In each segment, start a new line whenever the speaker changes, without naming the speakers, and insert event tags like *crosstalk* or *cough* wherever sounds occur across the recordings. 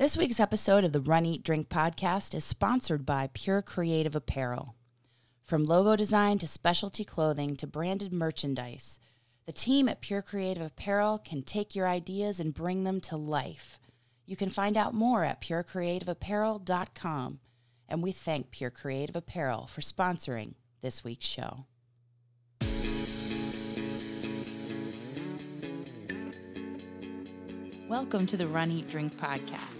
This week's episode of the Run Eat Drink podcast is sponsored by Pure Creative Apparel. From logo design to specialty clothing to branded merchandise, the team at Pure Creative Apparel can take your ideas and bring them to life. You can find out more at purecreativeapparel.com. And we thank Pure Creative Apparel for sponsoring this week's show. Welcome to the Run Eat Drink podcast.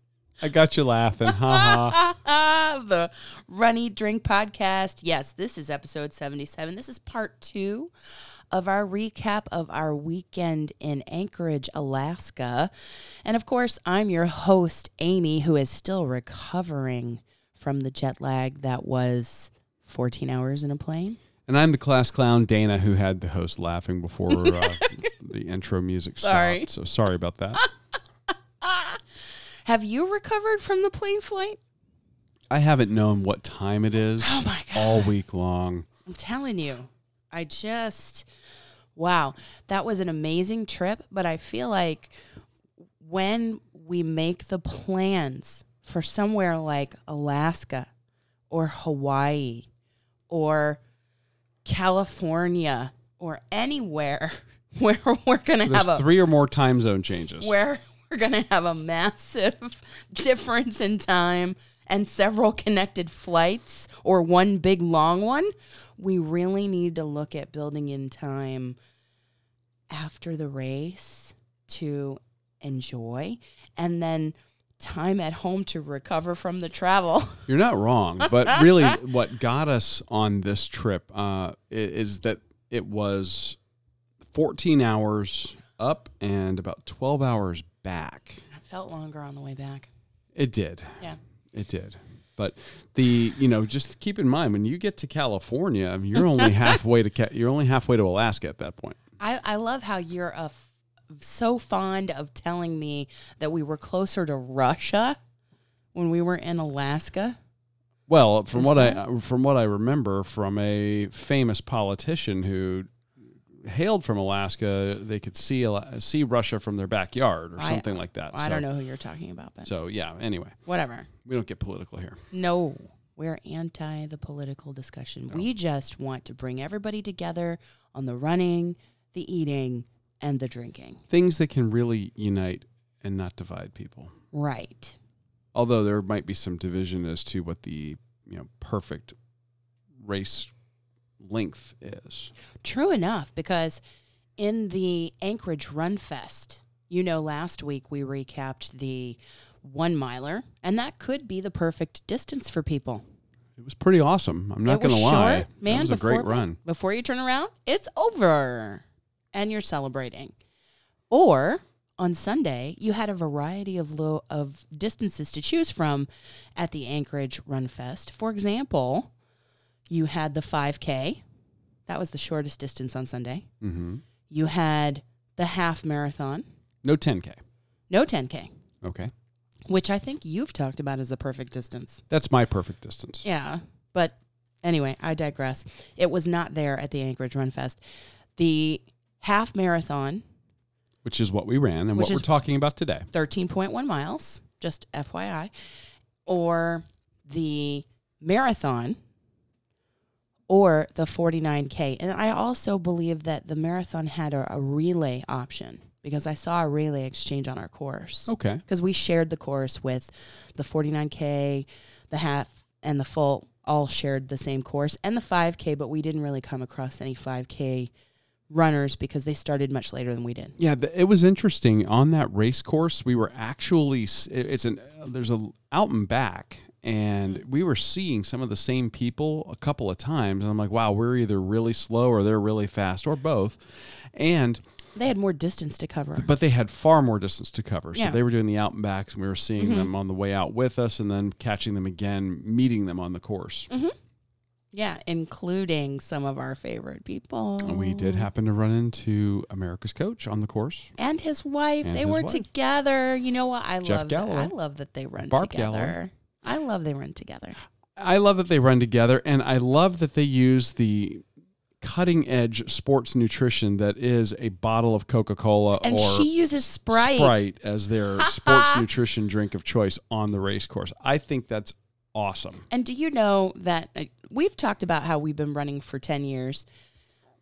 I got you laughing. Ha ha. *laughs*
the Run Eat Drink podcast. Yes, this is episode 77. This is part two of our recap of our weekend in Anchorage, Alaska. And of course, I'm your host, Amy, who is still recovering from the jet lag that was 14 hours in a plane.
And I'm the class clown, Dana, who had the host laughing before uh, *laughs* the intro music stopped. So sorry about that. *laughs*
Have you recovered from the plane flight?
I haven't known what time it is
Oh my God.
all week long.
I'm telling you, I just, wow, that was an amazing trip. But I feel like when we make the plans for somewhere like Alaska or Hawaii or California or anywhere *laughs* where we're going to have a
three or more time zone changes.
where we're going to have a massive *laughs* difference in time and several connected flights or one big long one, we really need to look at building in time after the race to enjoy and then time at home to recover from the travel. *laughs*
You're not wrong, but really, what got us on this trip uh, is that it was 14 hours up and about 12 hours back.
I felt longer on the way back.
It did.
Yeah.
It did. But the you know just keep in mind when you get to California, you're only *laughs* halfway to Ca- you're only halfway to Alaska at that point.
I, I love how you're a f- so fond of telling me that we were closer to Russia when we were in Alaska.
Well, from
Is
what
that-
I from what I remember from a famous politician who hailed from Alaska, they could see see Russia from their backyard or
I-
something like that.
I
So-
don't know who you're talking about, but
So yeah. Anyway,
whatever.
we don't get political here.
No, we're anti the political discussion. We just want to bring everybody together on the running, the eating, and the drinking.
Things that can really unite and not divide people.
Right.
although there might be some division as to what the you know perfect race length is.
True enough, because in the Anchorage Run Fest, you know, last week we recapped the one miler, and that could be the perfect distance for people.
It was pretty awesome. I'm not going to lie.
short, man.
that was a great run.
Before you turn around, it's over, and you're celebrating. Or on Sunday, you had a variety of low of distances to choose from at the Anchorage Run Fest. For example, you had the 5K. That was the shortest distance on Sunday.
hmm
You had the half marathon,
No 10k.
no 10K,
Okay,
which I think you've talked about as the perfect distance.
that's my perfect distance.
Yeah. But anyway, I digress. It was not there at the Anchorage Run Fest. The half marathon,
Which is what we ran and what we're talking about today.
13.1 miles, just FYI, or the marathon or the 49K. And I also believe that the marathon had a, a relay option because I saw a relay exchange on our course.
Okay.
because we shared the course with the 49k the half and the full all shared the same course and the 5k but we didn't really come across any 5k runners because they started much later than we did
Yeah, it was interesting on that race course. We were actually it- it's an there's a out and back, and we were seeing some of the same people a couple of times, and I'm like, wow, we're either really slow or they're really fast or both. And
They had more distance to cover.
but they had far more distance to cover. So
Yeah.
they were doing the out and backs, and we were seeing
Mhm.
them on the way out with us, and then catching them again, meeting them on the course.
Yeah, including some of our favorite people.
We did happen to run into America's coach on the course.
and his wife.
And
they
his
were
wife.
together. You know what? I
Jeff
love. That. I love that they run
Barb
together.
Galloway.
I love they run together.
I love that they run together, and I love that they use the cutting edge sports nutrition that is a bottle of Coca Cola
And
or
she uses Sprite.
Sprite as their *laughs* sports nutrition drink of choice on the race course. I think that's awesome.
And do you know that uh, we've talked about how we've been running for 10 years?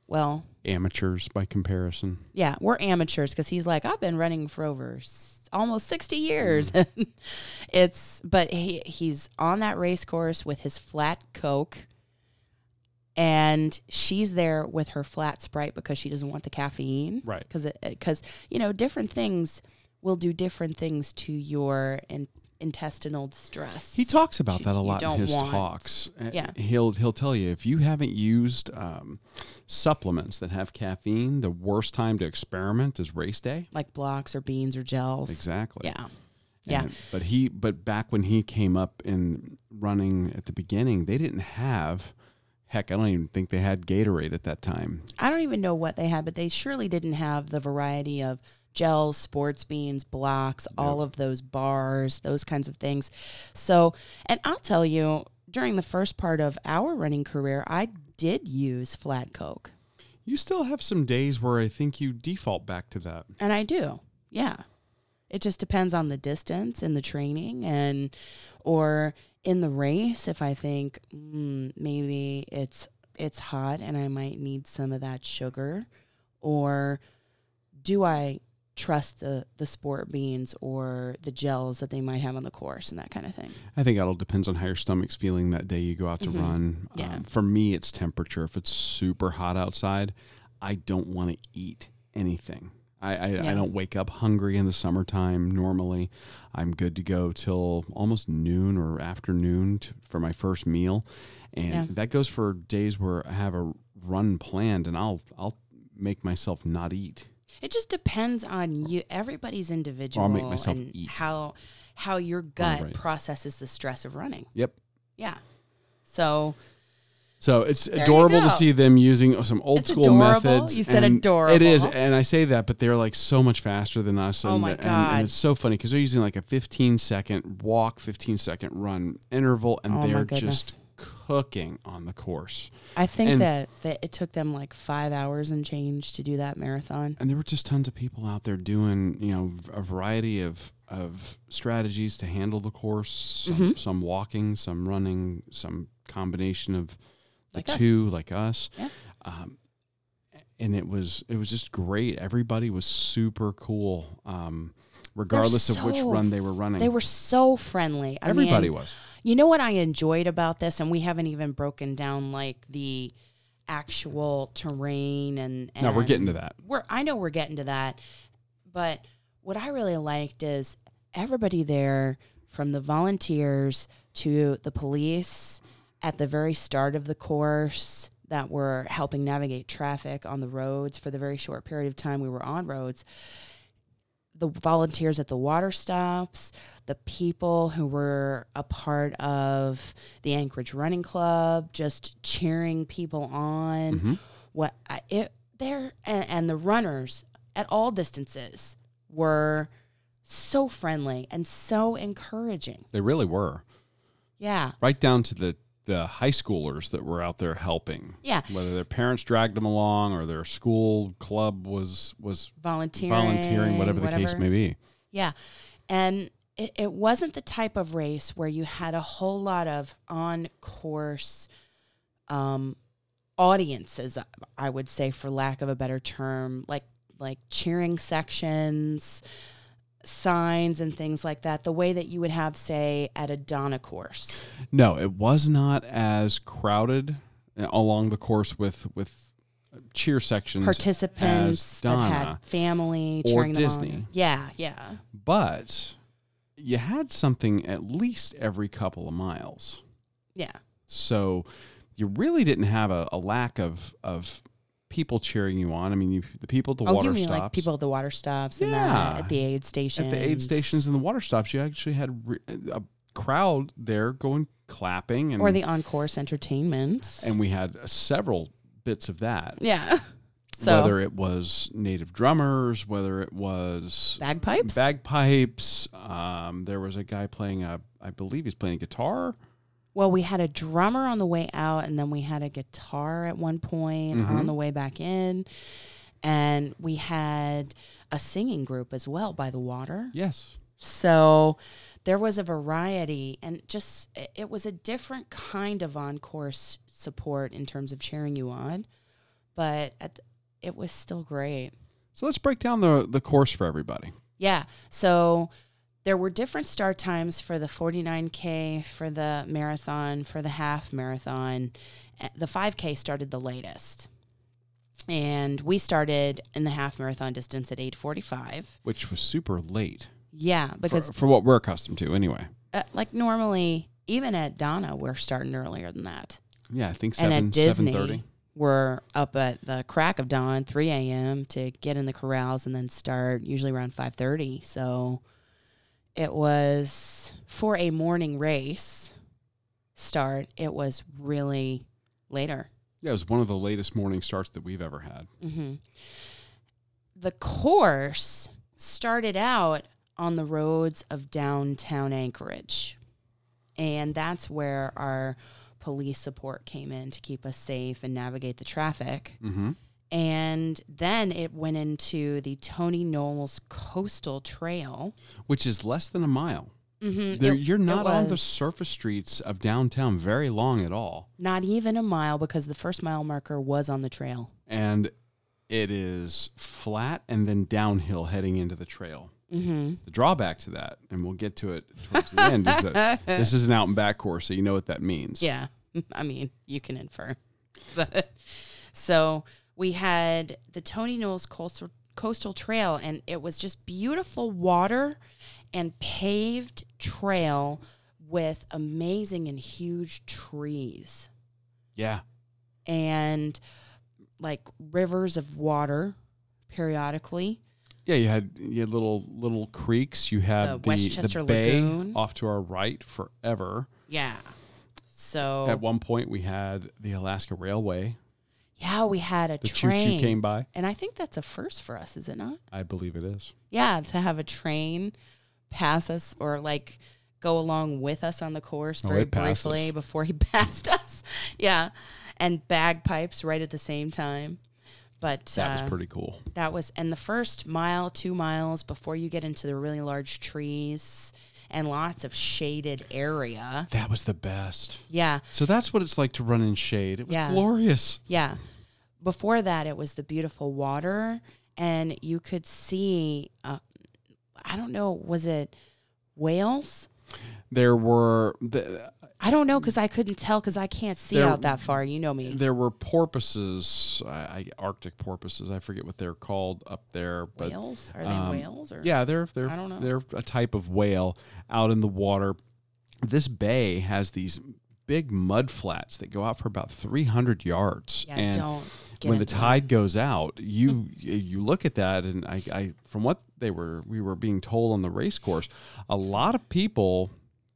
Well,
Amateurs by comparison.
yeah, we're amateurs because he's like, I've been running for over almost 60 years. Mm-hmm. *laughs* it's, but he, he's on that race course with his flat Coke. And she's there with her flat Sprite because she doesn't want the caffeine.
Right.
Because, because you know, different things will do different things to your in, intestinal distress.
He talks about that a lot in his
want-
talks.
Yeah.
he'll he'll tell you if you haven't used um, supplements that have caffeine, the worst time to experiment is race day.
like blocks or beans or gels.
Exactly.
Yeah. Yeah.
But he, but back when he came up in running at the beginning, they didn't have. Heck, I don't even think they had Gatorade at that time.
I don't even know what they had, but they surely didn't have the variety of gels, sports beans, blocks, all of those bars, those kinds of things. So, and I'll tell you, during the first part of our running career, I did use flat Coke.
You still have some days where I think you default back to that.
And I do. Yeah. It just depends on the distance and the training and or in the race if I think mm, maybe it's it's hot and I might need some of that sugar or do I trust the the sport beans or the gels that they might have on the course and that kind of thing.
I think that all depends on how your stomach's feeling that day you go out to
Mhm.
run.
Yeah.
Um, for me, it's temperature. If it's super hot outside, I don't want to eat anything. I, I,
Yeah.
I don't wake up hungry in the summertime normally. I'm good to go till almost noon or afternoon to, for my first meal. And
Yeah.
that goes for days where I have a run planned and I'll I'll make myself not eat.
It just depends on you. Everybody's individual I'll
make myself
and
eat.
how how your gut
right.
processes the stress of running.
Yep.
Yeah. So
So it's adorable to see them using some old
It's
school
adorable.
methods.
You said
and It is, and I say that, but they're like so much faster than us.
Oh
and,
my God.
And, it's so funny because they're using like a 15 second walk, 15 second run interval, and
Oh
they're just cooking on the course.
I think
And-
that, that it took them like five hours and change to do that marathon.
And there were just tons of people out there doing, you know, a variety of of strategies to handle the course. Some,
Mhm.
some walking, some running, some combination of the
Like us.
two, like us.
Yeah.
Um, and it was it was just great. Everybody was super cool, um, regardless of which run they were running.
They were so friendly. I
Everybody
mean,
was.
You know what I enjoyed about this, and we haven't even broken down like the actual terrain and, and
No, we're getting to that.
We're I know we're getting to that, but what I really liked is everybody there, from the volunteers to the police, at the very start of the course that were helping navigate traffic on the roads for the very short period of time we were on roads the volunteers at the water stops, the people who were a part of the Anchorage Running Club, just cheering people on.
Mhm.
What I, it there and, and the runners at all distances were so friendly and so encouraging.
They really were.
Yeah,
Right down to the the high schoolers that were out there helping.
yeah,
Whether their parents dragged them along or their school club was was
volunteering,
volunteering, whatever the case may be.
Yeah. And it, it wasn't the type of race where you had a whole lot of on course um, audiences, I would say, for lack of a better term, like like cheering sections, signs and things like that, the way that you would have, say, at a Donna course.
No, it was not as crowded along the course with with cheer sections
Participants
as
that
Donna
had family
or Disney.
Yeah, yeah.
but you had something at least every couple of miles.
Yeah.
So you really didn't have a, a lack of of people cheering you on. I mean, you, the people at the
oh,
water
you mean
stops.
like people at the water stops and
Yeah.
that at the aid stations?
at the aid stations and the water stops, you actually had re- a crowd there going clapping, and
or the on-course entertainment.
and we had several bits of that.
yeah. *laughs* So
whether it was native drummers, whether it was
bagpipes.
bagpipes, um, there was a guy playing a, I believe he's playing guitar.
Well, we had a drummer on the way out, and then we had a guitar at one point
Mhm.
on the way back in. And we had a singing group as well by the water.
Yes,
So there was a variety, and just it- was a different kind of on course support in terms of cheering you on, but at the, it was still great.
so let's break down the the course for everybody.
Yeah. So there were different start times for the 49K, for the marathon, for the half marathon. Uh, The 5K started the latest. And we started in the half marathon distance at 8:45.
which was super late
Yeah,
for,
because
for what we're accustomed to, anyway.
uh, like normally even at Donna we're starting earlier than that.
Yeah, I think
and at Disney
seven thirty.
we're up at the crack of dawn, 3 a.m. to get in the corrals and then start usually around 5:30. So it was for a morning race start. It was really later.
Yeah, it was one of the latest morning starts that we've ever had.
hmm The course started out on the roads of downtown Anchorage. And that's where our police support came in to keep us safe and navigate the traffic.
Mm-hmm.
And then it went into the Tony Knowles Coastal Trail.
Which is less than a mile.
Mm-hmm.
There, you're not on the surface streets of downtown very long at all,
Not even a mile because the first mile marker was on the trail.
and it is flat and then downhill heading into the trail.
Mm-hmm.
The drawback to that, and we'll get to it towards the end, is that *laughs* this is an out and back course, so you know what that means.
Yeah. *laughs* I mean, you can infer. *laughs* But so we had the Tony Knowles Coastal, Coastal Trail, and it was just beautiful water and paved trail with amazing and huge trees
Yeah.
and like rivers of water periodically.
Yeah, you had you had little little creeks. You had
The
the,
Westchester
the bay
Lagoon.
off to our right forever.
Yeah. So
At one point, we had the Alaska Railway.
Yeah, we had a
The
train.
choo came by.
And I think that's a first for us, is it not?
I believe it is.
Yeah, to have a train pass us or like go along with us on the course
Oh,
very
passed
briefly before he *laughs* passed us. Yeah. And bagpipes right at the same time. But
That was
uh,
pretty cool.
that was and the first mile, two miles before you get into the really large trees and lots of shaded area.
That was the best.
Yeah.
So that's what it's like to run in shade. It was
Yeah.
glorious.
Yeah. Before that, it was the beautiful water, and you could see. Uh, I don't know. Was it whales?
There were the,
I don't know because I couldn't tell because I can't see
There-
out that far. You know me.
there were porpoises, Arctic porpoises. I forget what they're called up there, but
whales? Are they
um,
whales? Or
yeah, they're they're
I don't know.
they're a type of whale out in the water. This bay has these big mud flats that go out for about 300 yards,
Yeah.
and
don't. Get
when the
into it.
tide goes out, you *laughs* you look at that, and I, I from what they were we were being told on the race course, a lot of people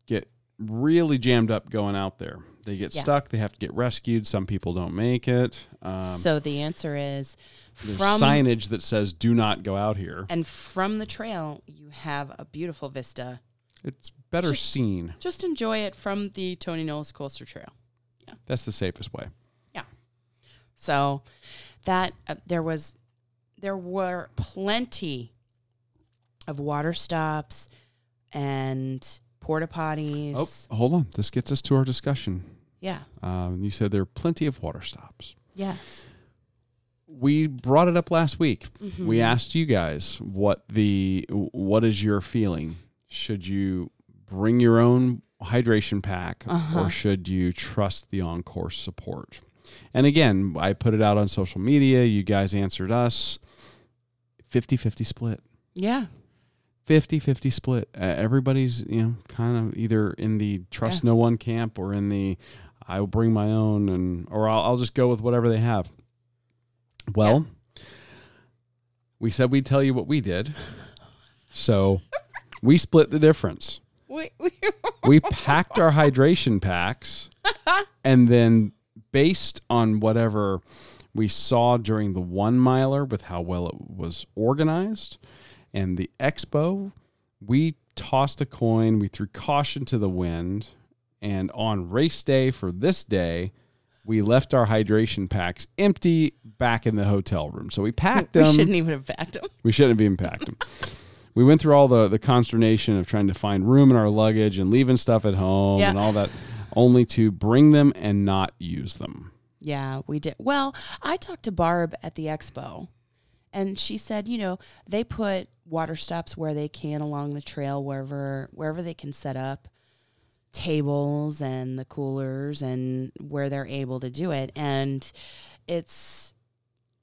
get really jammed up going out there. They get
Yeah.
stuck. They have to get rescued. Some people don't make it. Um,
so the answer is from
signage that says "Do not go out here."
and from the trail you have a beautiful vista.
It's better
Just-
seen.
Just enjoy it from the Tony Knowles Coastal Trail.
Yeah, that's the safest way. Yeah.
So that uh, there was there were plenty of water stops and porta potties.
Oh, hold on. This gets us to our discussion.
Yeah.
Um, you said there are plenty of water stops.
Yes.
We brought it up last week. We
Mhm.
asked you guys what the what is your feeling? Should you bring your own hydration pack
Uh-huh.
or should you trust the on-course support? And again, I put it out on social media. You guys answered us 50-50 split.
Yeah.
50-50 split. Uh, everybody's, you know, kind of either in the trust no one camp or in the I will bring my own and or I'll, I'll just go with whatever they have. Well, we said we'd tell you what we did. So we split the difference.
We, we, *laughs*
We packed our hydration packs *laughs* and then based on whatever we saw during the one miler with how well it was organized and the expo, we tossed a coin, we threw caution to the wind, and on race day for this day, we left our hydration packs empty back in the hotel room. So we packed *laughs* them.
we shouldn't even have backed them.
We shouldn't have even packed them. we went through all the, the consternation of trying to find room in our luggage and leaving stuff at home
Yeah.
and all that, only to bring them and not use them.
Yeah, we did. Well, I talked to Barb at the expo, and she said, you know, they put water stops where they can along the trail, wherever wherever they can set up tables and the coolers and where they're able to do it, and it's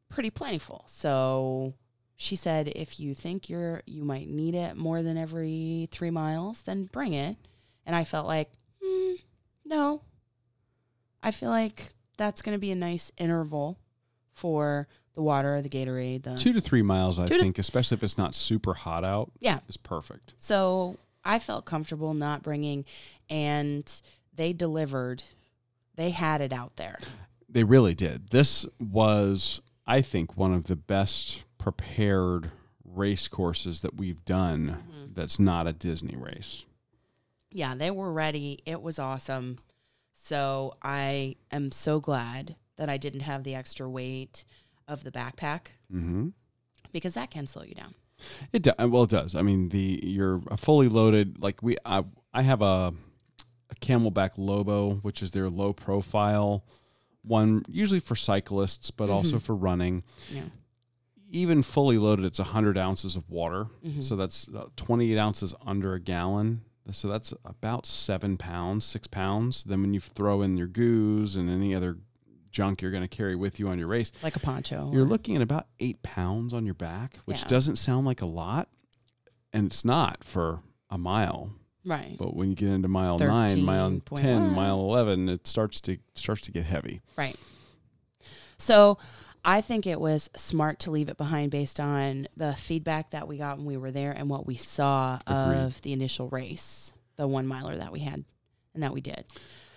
pretty plentiful. So she said, if you think you're you might need it more than every three miles, then bring it. And I felt like, hmm, no, I feel like that's going to be a nice interval for the water, the Gatorade, the
Two to three miles, I think, especially if it's not super hot out,
yeah.
it's perfect.
So I felt comfortable not bringing, and they delivered. They had it out there.
They really did. This was, I think, one of the best prepared race courses that we've done
Mm-hmm.
that's not a Disney race.
Yeah, they were ready. It was awesome. So I am so glad that I didn't have the extra weight of the backpack
Mm-hmm.
because that can slow you down.
It do, well, it does. I mean, the you're a fully loaded. Like we, I, I have a, a CamelBak Lobo, which is their low profile one, usually for cyclists, but also for running.
Yeah.
Even fully loaded, it's hundred ounces of water,
Mhm.
so that's uh, 28 ounces under a gallon. So that's about seven pounds, six pounds. Then when you throw in your goos and any other junk you're going to carry with you on your race,
Like a poncho.
you're
or-
looking at about eight pounds on your back, which
Yeah.
doesn't sound like a lot, and it's not for a mile.
right.
But when you get into mile nine, mile
13.1.
ten, mile eleven, it starts to starts to get heavy.
Right. So I think it was smart to leave it behind based on the feedback that we got when we were there and what we saw
Agreed.
of the initial race, the one miler that we had and that we did.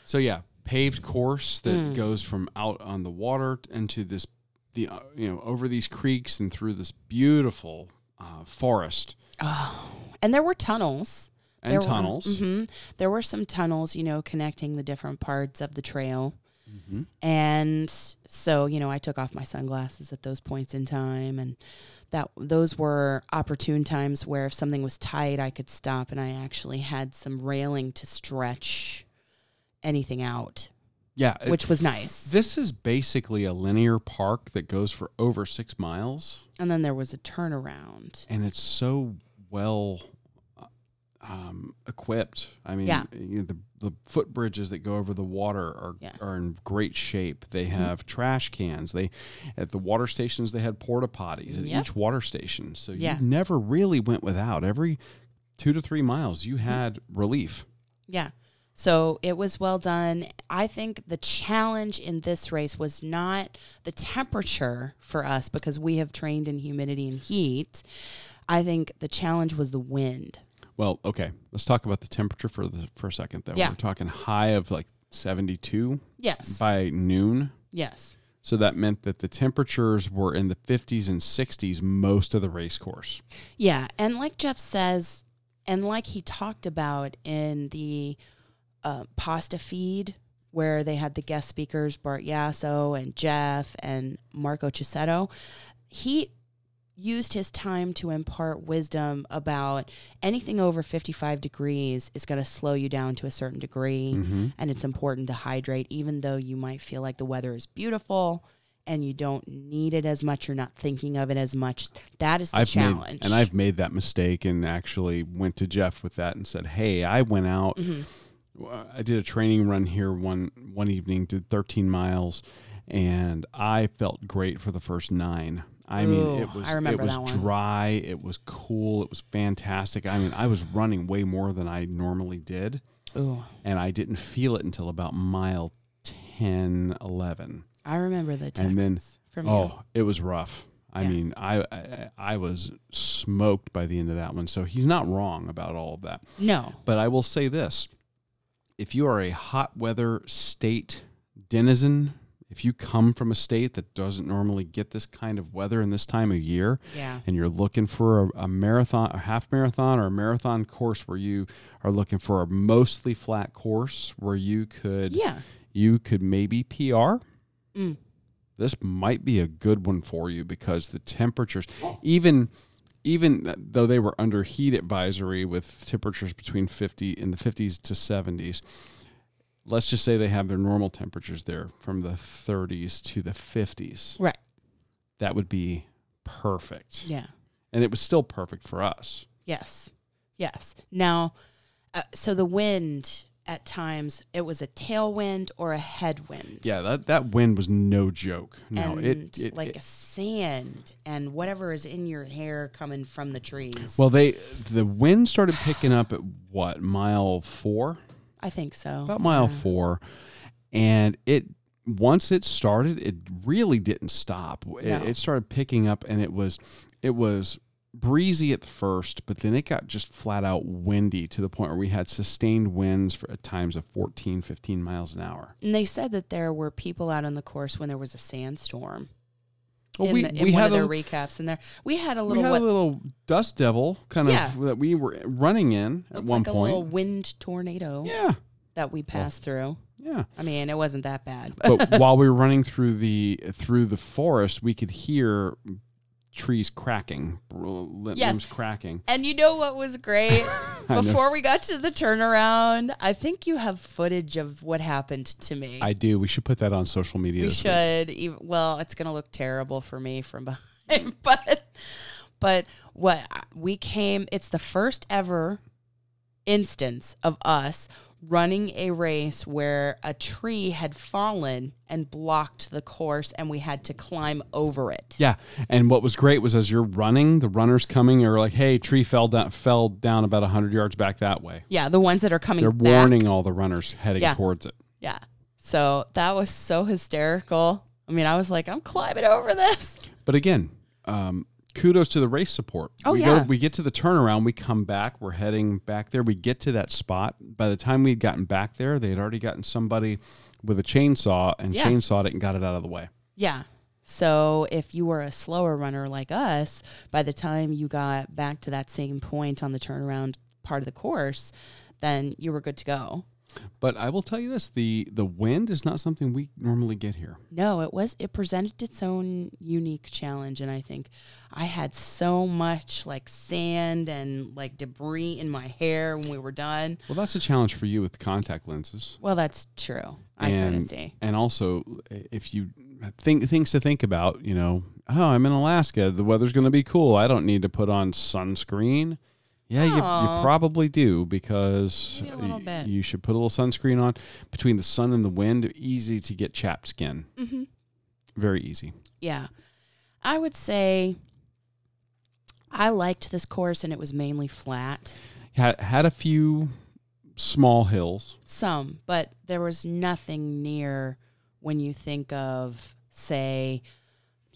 So yeah, paved course that
Mm.
goes from out on the water into this, the uh, you know over these creeks and through this beautiful uh, forest
Oh, and there were tunnels.
and
There were-
tunnels.
mhm. There were some tunnels, you know, connecting the different parts of the trail.
Mhm.
And so, you know, I took off my sunglasses at those points in time and that those were opportune times where if something was tight, I could stop and I actually had some railing to stretch anything out,
Yeah, it-
which was nice.
this is basically a linear park that goes for over six miles.
And then there was a turnaround.
and it's so well uh, um, equipped. I mean,
Yeah.
you know, the the footbridges that go over the water are
Yeah.
are in great shape. They
Mm-hmm.
have trash cans. They at the water stations they had porta potties at
Yep.
each water station. So
Yeah.
you never really went without. Every two to three miles, you
Mm-hmm.
had relief.
Yeah. So it was well done. I think the challenge in this race was not the temperature for us because we have trained in humidity and heat. I think the challenge was the wind.
Well, okay, let's talk about the temperature for the for a second. Though
Yeah.
we're talking high of like seventy two
Yes.
by noon.
Yes.
So that meant that the temperatures were in the 50s and 60s most of the race course.
Yeah. And like Jeff says, and like he talked about in the uh, pasta feed, where they had the guest speakers, Bart Yasso and Jeff and Marco Cisetto, he used his time to impart wisdom about anything over 55 degrees is going to slow you down to a certain degree
Mm-hmm.
and it's important to hydrate even though you might feel like the weather is beautiful and you don't need it as much you're not thinking of it as much that is the
I've
challenge
made, and I've made that mistake and actually went to Jeff with that and said, "Hey, I went out.
Mhm.
I did a training run here one one evening, did 13 miles, and I felt great for the first nine. I mean, it was
I remember
it was dry. It was cool. It was fantastic. I mean, I was running way more than I normally did,
Ooh,
and I didn't feel it until about mile 10, 11.
I remember the texts.
And then
from you?
Oh, it was rough. I
Yeah.
mean, I, I I was smoked by the end of that one. So he's not wrong about all of that.
No.
But I will say this: if you are a hot weather state denizen, if you come from a state that doesn't normally get this kind of weather in this time of year,
Yeah.
and you're looking for a, a marathon, a half marathon, or a marathon course where you are looking for a mostly flat course where you could
Yeah.
you could maybe PR.
Mm.
This might be a good one for you because the temperatures, even even though they were under heat advisory with temperatures between 50 in the 50s to 70s, let's just say they have their normal temperatures there from the 30s to the 50s.
Right.
That would be perfect.
Yeah.
And it was still perfect for us.
Yes. Yes. Now, uh, so the wind at times it was a tailwind or a headwind.
Yeah, that, that wind was no joke. No, it, it
like
it-
a sand and whatever is in your hair coming from the trees.
well, they the wind started picking up at what mile four?
I think so.
about mile
Yeah.
four, and it once it started, it really didn't stop. It,
No.
it started picking up, and it was it was breezy at first, but then it got just flat out windy to the point where we had sustained winds for at times of 14, 15 miles an hour.
And they said that there were people out on the course when there was a sandstorm.
Well,
in
we
the, in
we
one
had
of their
a,
recaps, and there we had a
we
little
had
what
a little dust devil kind
Yeah.
of that we were running in at one
like a little wind tornado
yeah,
that we passed through.
yeah.
I mean, it wasn't that bad.
but *laughs* while we were running through the through the forest, we could hear trees cracking, uh, limbs
Yes.
cracking.
And you know what was great? *laughs*
Know.
Before we got to the turnaround, I think you have footage of what happened to me.
I do. We should put that on social media.
we should. Even, well, it's going to look terrible for me from *laughs* behind, but but what we came. It's the first ever instance of us running a race where a tree had fallen and blocked the course, and we had to climb over it.
Yeah, and what was great was as you're running, the runners coming are like, "Hey, tree fell down, fell down about hundred yards back that way."
Yeah, the ones that are coming.
They're
back.
warning all the runners heading
Yeah.
towards it.
Yeah. So that was so hysterical. I mean, I was like, I'm climbing over this.
But again, um, kudos to the race support.
Oh,
we
yeah.
we get to the turnaround, we come back, we're heading back there. We get to that spot. By the time we'd gotten back there, they had already gotten somebody with a chainsaw and
Yeah.
chainsawed it and got it out of the way.
Yeah. So if you were a slower runner like us, by the time you got back to that same point on the turnaround part of the course, then you were good to go.
But I will tell you this: the the wind is not something we normally get here.
No, it was it presented its own unique challenge and I think I had so much like sand and like debris in my hair when we were done.
Well, that's a challenge for you with contact lenses.
Well, that's true. I couldn't see.
And also, if you think things to think about, you know, oh, I'm in Alaska. The weather's going to be cool. I don't need to put on sunscreen. Yeah, you, you probably do because
Maybe a little
y-
bit.
you should put a little sunscreen on. Between the sun and the wind, easy to get chapped skin.
Mhm.
Very easy.
Yeah. I would say I liked this course and it was mainly flat.
Had had a few small hills.
Some, but there was nothing near when you think of, say,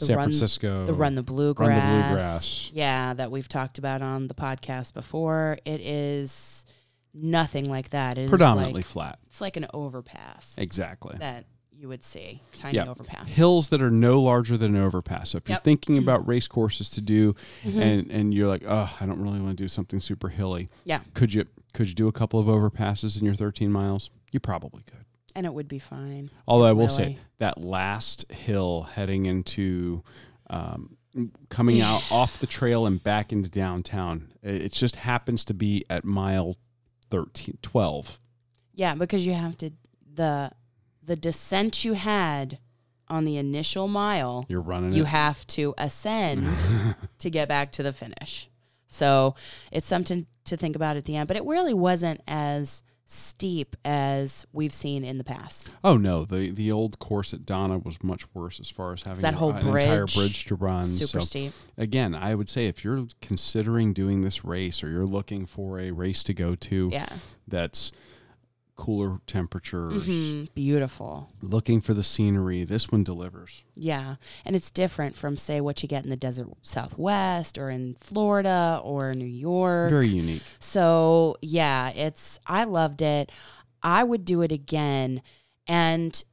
San
run,
Francisco.
the run the bluegrass.
Bluegrass.
Yeah, that we've talked about on the podcast before. It is nothing like that. It is
predominantly
like,
flat.
it's like an overpass
Exactly.
that you would see. Tiny
Yeah.
overpass.
hills that are no larger than an overpass. So if you're thinking about race courses to do,
Mhm.
and and you're like, oh, I don't really want to do something super hilly.
Yeah.
Could you could you do a couple of overpasses in your 13 miles? You probably could.
And it would be fine.
Although I will say that last hill heading into. Um, coming out *sighs* off the trail and back into downtown it it just happens to be at mile 13 12
Yeah, because you have to the the descent you had on the initial mile,
you're running
you
it
have to ascend *laughs* to get back to the finish. So it's something to think about at the end, but it really wasn't as steep as we've seen in the past.
Oh no, the the old course at Donna was much worse as far as having
that
a-
whole
entire
bridge,
bridge to run.
Super
so
steep.
again, I would say if you're considering doing this race or you're looking for a race to go to
Yeah.
that's cooler temperatures,
Mhm. Beautiful.
looking for the scenery. This one delivers.
Yeah. And it's different from, say, what you get in the desert southwest or in Florida or New York.
Very unique.
So, yeah, it's, I loved it. I would do it again. And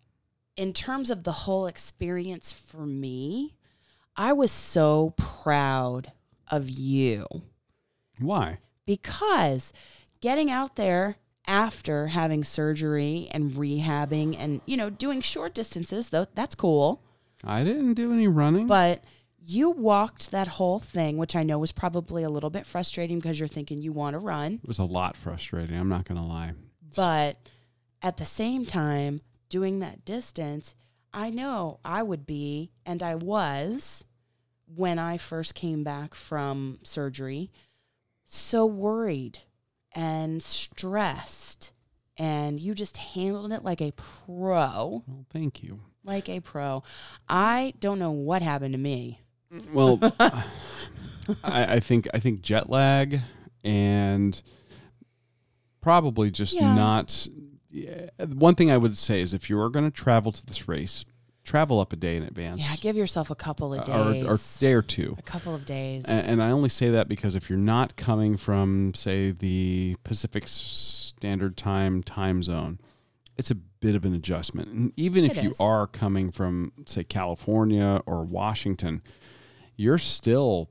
in terms of the whole experience for me, I was so proud of you
Why?
because getting out there after having surgery and rehabbing and, you know, doing short distances, though, that's cool.
I didn't do any running.
But you walked that whole thing, which I know was probably a little bit frustrating because you're thinking you want to run.
it was a lot frustrating. I'm not going to lie.
But at the same time, doing that distance, I know I would be, and I was when I first came back from surgery, so worried and stressed. And you just handled it like a pro,
Well, thank you.
like a pro. I don't know what happened to me.
Well, *laughs* I, I think I think jet lag and probably just
Yeah.
not. Yeah, one thing I would say is if you are going to travel to this race, travel up a day in advance,
Yeah, give yourself a couple of
uh,
days.
or day or two.
a couple of days.
And, and I only say that because if you're not coming from, say, the Pacific Standard Time time zone, it's a bit of an adjustment. And even if
It
you are coming from, say, California or Washington, you're still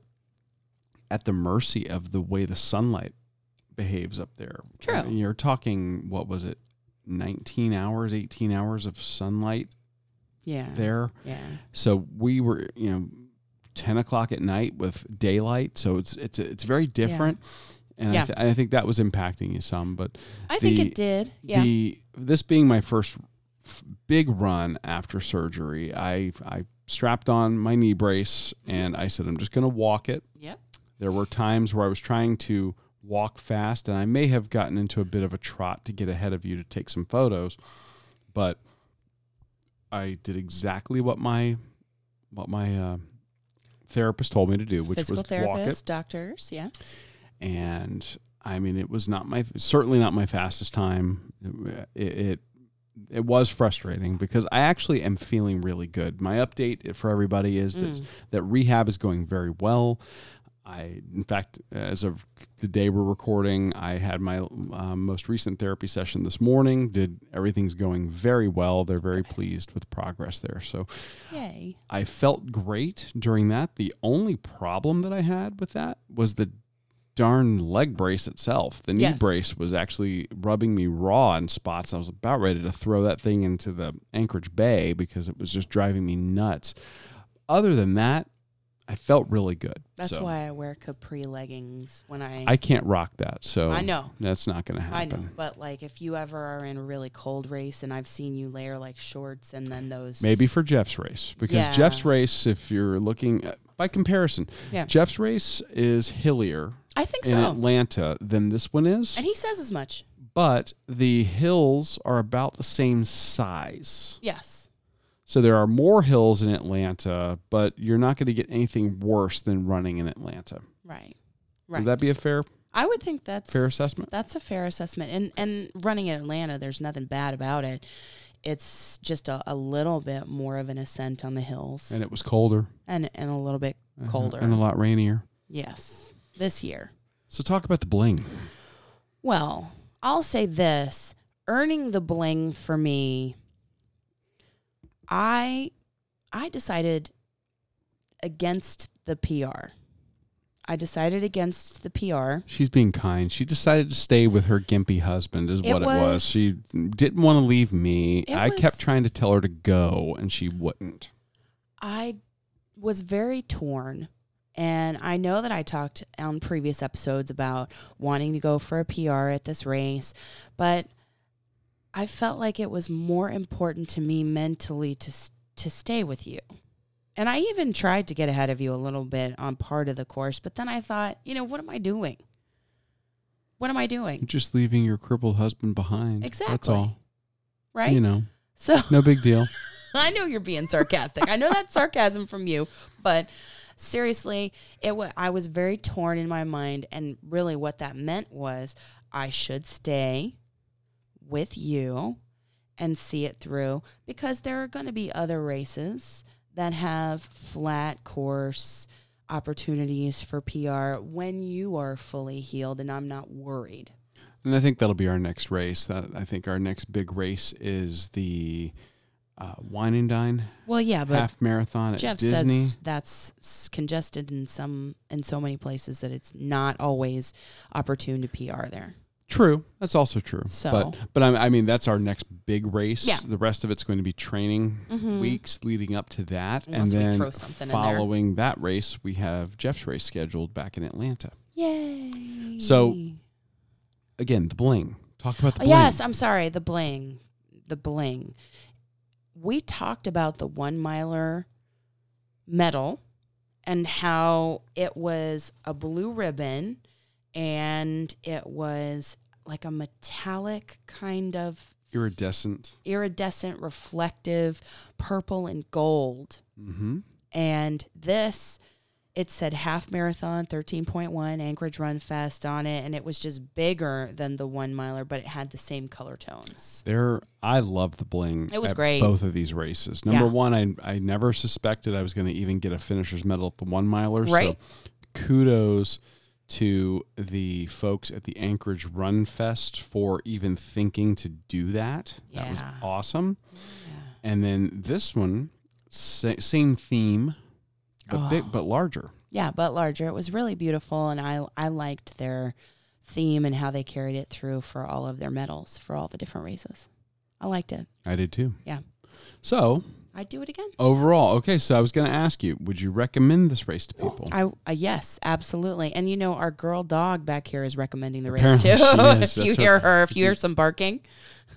at the mercy of the way the sunlight behaves up there.
True.
I mean, You're talking, what was it, 19 hours, 18 hours of sunlight
yeah.
there.
Yeah.
So we were, you know, ten o'clock at night with daylight. So it's it's it's very different, and
Yeah.
I, th- I think that was impacting you some. But
I think it did. Yeah.
the this being my first f- big run after surgery, I I strapped on my knee brace and I said I'm just going to walk it.
yep.
There were times where I was trying to walk fast, and I may have gotten into a bit of a trot to get ahead of you to take some photos, but I did exactly what my what my uh, therapist told me to do, which
Physical
was walk it.
doctors. Yeah.
And I mean, it was not my certainly not my fastest time. It, it it was frustrating because I actually am feeling really good. My update for everybody is that
Mm.
that rehab is going very well. I, in fact, as of the day we're recording, I had my um, most recent therapy session this morning. Did everything's going very well. They're very pleased with progress there. So
Yay.
I felt great during that. The only problem that I had with that was the darn leg brace itself. The knee
Yes.
brace was actually rubbing me raw in spots. I was about ready to throw that thing into the Anchorage Bay because it was just driving me nuts. Other than that, I felt really good.
That's
So,
why I wear capri leggings when I.
I can't rock that. So
I know.
that's not going to happen.
I know, but like if you ever are in a really cold race, and I've seen you layer like shorts and then those
Maybe for Jeff's race because
Yeah.
Jeff's race, if you're looking at, by comparison,
Yeah.
Jeff's race is hillier
I think
in
so,
Atlanta than this one is,
and he says as much.
but the hills are about the same size.
Yes,
So there are more hills in Atlanta, but you're not going to get anything worse than running in Atlanta.
right, right.
Would that be a fair?
I would think that's
Fair assessment?
That's a fair assessment, and and running in Atlanta, there's nothing bad about it. It's just a, a little bit more of an ascent on the hills,
And it was colder,
and and a little bit
uh-huh,
colder.
and a lot rainier.
Yes, this year.
So talk about the bling.
Well, I'll say this earning the bling for me, I I decided against the PR. I decided against the PR.
She's being kind. She decided to stay with her gimpy husband, is
It
what it was.
was-
She didn't want to leave me. I kept trying to tell her to go, and she wouldn't.
I was very torn. And I know that I talked on previous episodes about wanting to go for a PR at this race, but I felt like it was more important to me mentally to to stay with you. And I even tried to get ahead of you a little bit on part of the course, but then I thought, you know, what am I doing? What am I doing?
just leaving your crippled husband behind.
Exactly.
That's all.
Right?
You know,
So *laughs*
no big deal. *laughs*
I know you're being sarcastic. I know that's sarcasm from you, but seriously, it I was very torn in my mind, and really, what that meant was I should stay with you and see it through because there are going to be other races that have flat course opportunities for PR when you are fully healed and I'm not worried.
And I think that'll be our next race. That I think our next big race is the uh, Wine and Dine
Well, yeah, but
half marathon at
Jeff
Disney.
says that's congested in some in so many places that it's not always opportune to PR there.
True, that's also true.
So-
but but I, I mean that's our next big race.
Yeah.
The rest of it's going to be training
Mhm.
weeks leading up to that,
Unless
and
we
then
throw something in there.
following that race, we have Jeff's race scheduled back in Atlanta.
Yay!
So, Again, the bling. Talk about the
Oh,
bling.
yes, I'm sorry. The bling, the bling. We talked about the one miler medal and how it was a blue ribbon and it was like a metallic kind of
iridescent.
iridescent, reflective purple and gold.
Mm-hmm.
And this, it said half marathon, 13.1 Anchorage RunFest on it. And it was just bigger than the one miler, but it had the same color tones.
There, I love the bling.
It was
at
great.
Both of these races. Number
Yeah.
one, I I never suspected I was going to even get a finisher's medal at the one miler.
Right.
So, kudos to the folks at the Anchorage RunFest for even thinking to do that. That was awesome.
Yeah.
And then this one, sa- same theme, but big,
Oh.
but larger.
Yeah, but larger. It was really beautiful. And I, I liked their theme and how they carried it through for all of their medals for all the different races. I liked it.
I did too.
Yeah.
So
I'd do it again.
overall, okay. So I was going to ask you, would you recommend this race to people?
I uh, yes, absolutely. And you know, our girl dog back here is recommending the
Apparently
race too. *laughs* if you
That's
hear her, if *laughs* you hear some barking,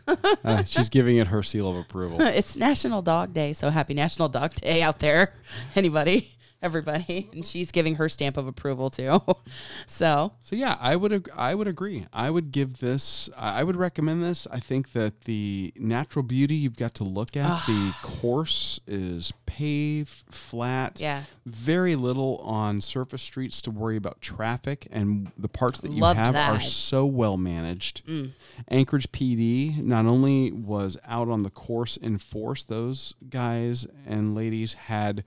Uh, *laughs* she's giving it her seal of approval.
it's National Dog Day. So happy National Dog Day out there, anybody, everybody. *laughs* And she's giving her stamp of approval too. *laughs* so
So yeah, I would ag- I would agree. I would give this. I would recommend this. I think that the natural beauty you've got to look at. the *sighs* course is paved, flat.
yeah,
Very little on surface streets to worry about traffic, and the parts that you
Loved
have are so well managed.
Mm.
Anchorage PD not only was out on the course in force, those guys and ladies had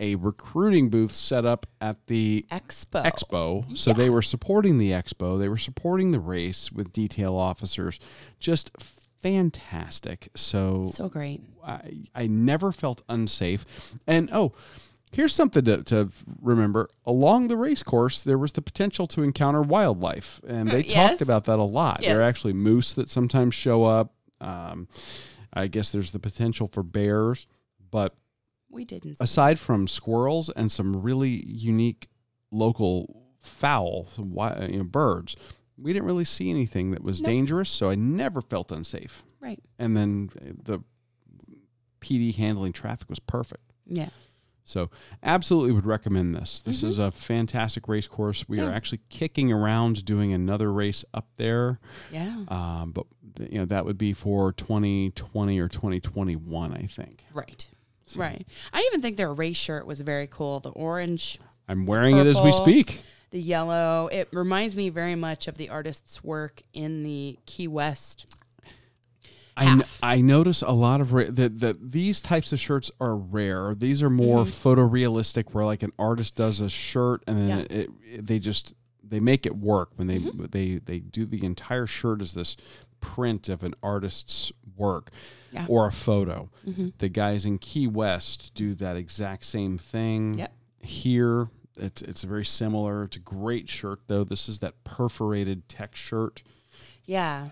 a recruiting booth set up at the
Expo.
expo. So they were supporting the expo. They were supporting the race with detail officers. Just fantastic. So
So great.
I, I never felt unsafe. And oh, here's something to, to remember. Along the race course, there was the potential to encounter wildlife. And they *laughs*
Yes.
talked about that a lot. There are actually moose that sometimes show up. Um, I guess there's the potential for bears. But
We didn't.
aside from squirrels and some really unique local fowl, some you know, birds, we didn't really see anything that was
Nope.
dangerous. So I never felt unsafe.
right.
And then the PD handling traffic was perfect.
Yeah.
So absolutely would recommend this. This
Mhm.
is a fantastic race course. We are actually kicking around doing another race up there,
Yeah.
um, but you know that would be for 2020 or 2021, I think.
Right.
So
Right. I even think their race shirt was very cool. The orange,
I'm wearing it as we speak.
the yellow. It reminds me very much of the artist's work in the Key West.
I, n-. I notice a lot of ra- that that these types of shirts are rare. These are more photorealistic, where like an artist does a shirt and then
Yeah.
it, it, they just they make it work when they
Mm-hmm.
they they do the entire shirt as this print of an artist's work
Yeah.
or a photo.
Mm-hmm.
The guys in Key West do that exact same thing.
Yep.
Here, it's it's very similar. It's a great shirt though. This is that perforated tech shirt.
Yeah.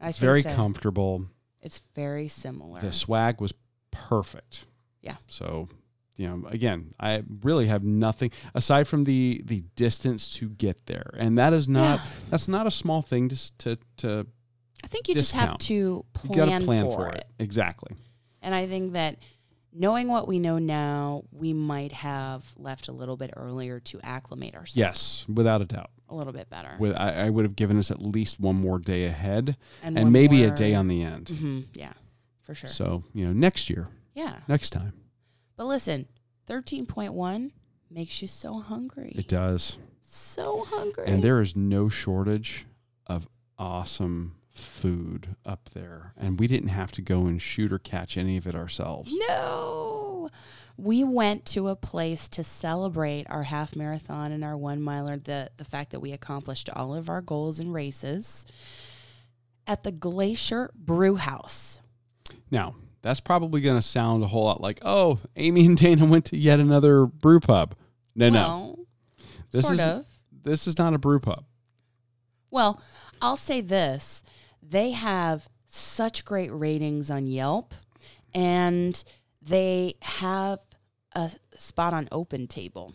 I
very comfortable.
It's very similar.
The swag was perfect.
Yeah.
So, you know, again, I really have nothing aside from the the distance to get there, and that is not
Yeah.
that's not a small thing to to to.
I think you just have to plan,
got plan
for,
for
it.
it. exactly.
And I think that knowing what we know now, we might have left a little bit earlier to acclimate ourselves
Yes, without a doubt.
a little bit better.
With I, I would have given us at least one more day ahead, and,
one
maybe a day on the end.
Mhm, Yeah, for sure.
So you know, next year,
yeah.
next time,
But listen, 13.1 makes you so hungry.
it does.
so hungry.
And there is no shortage of awesome food up there, and we didn't have to go and shoot or catch any of it ourselves.
No. We went to a place to celebrate our half marathon and our one miler, the, the fact that we accomplished all of our goals and races at the Glacier Brewhouse.
Now, that's probably going to sound a whole lot like, oh, Amy and Dana went to yet another brew pub. No, no.
Well,
This
sort
is
of.
this is not a brew pub.
Well, I'll say this they have such great ratings on Yelp, and they have a spot on Open Table,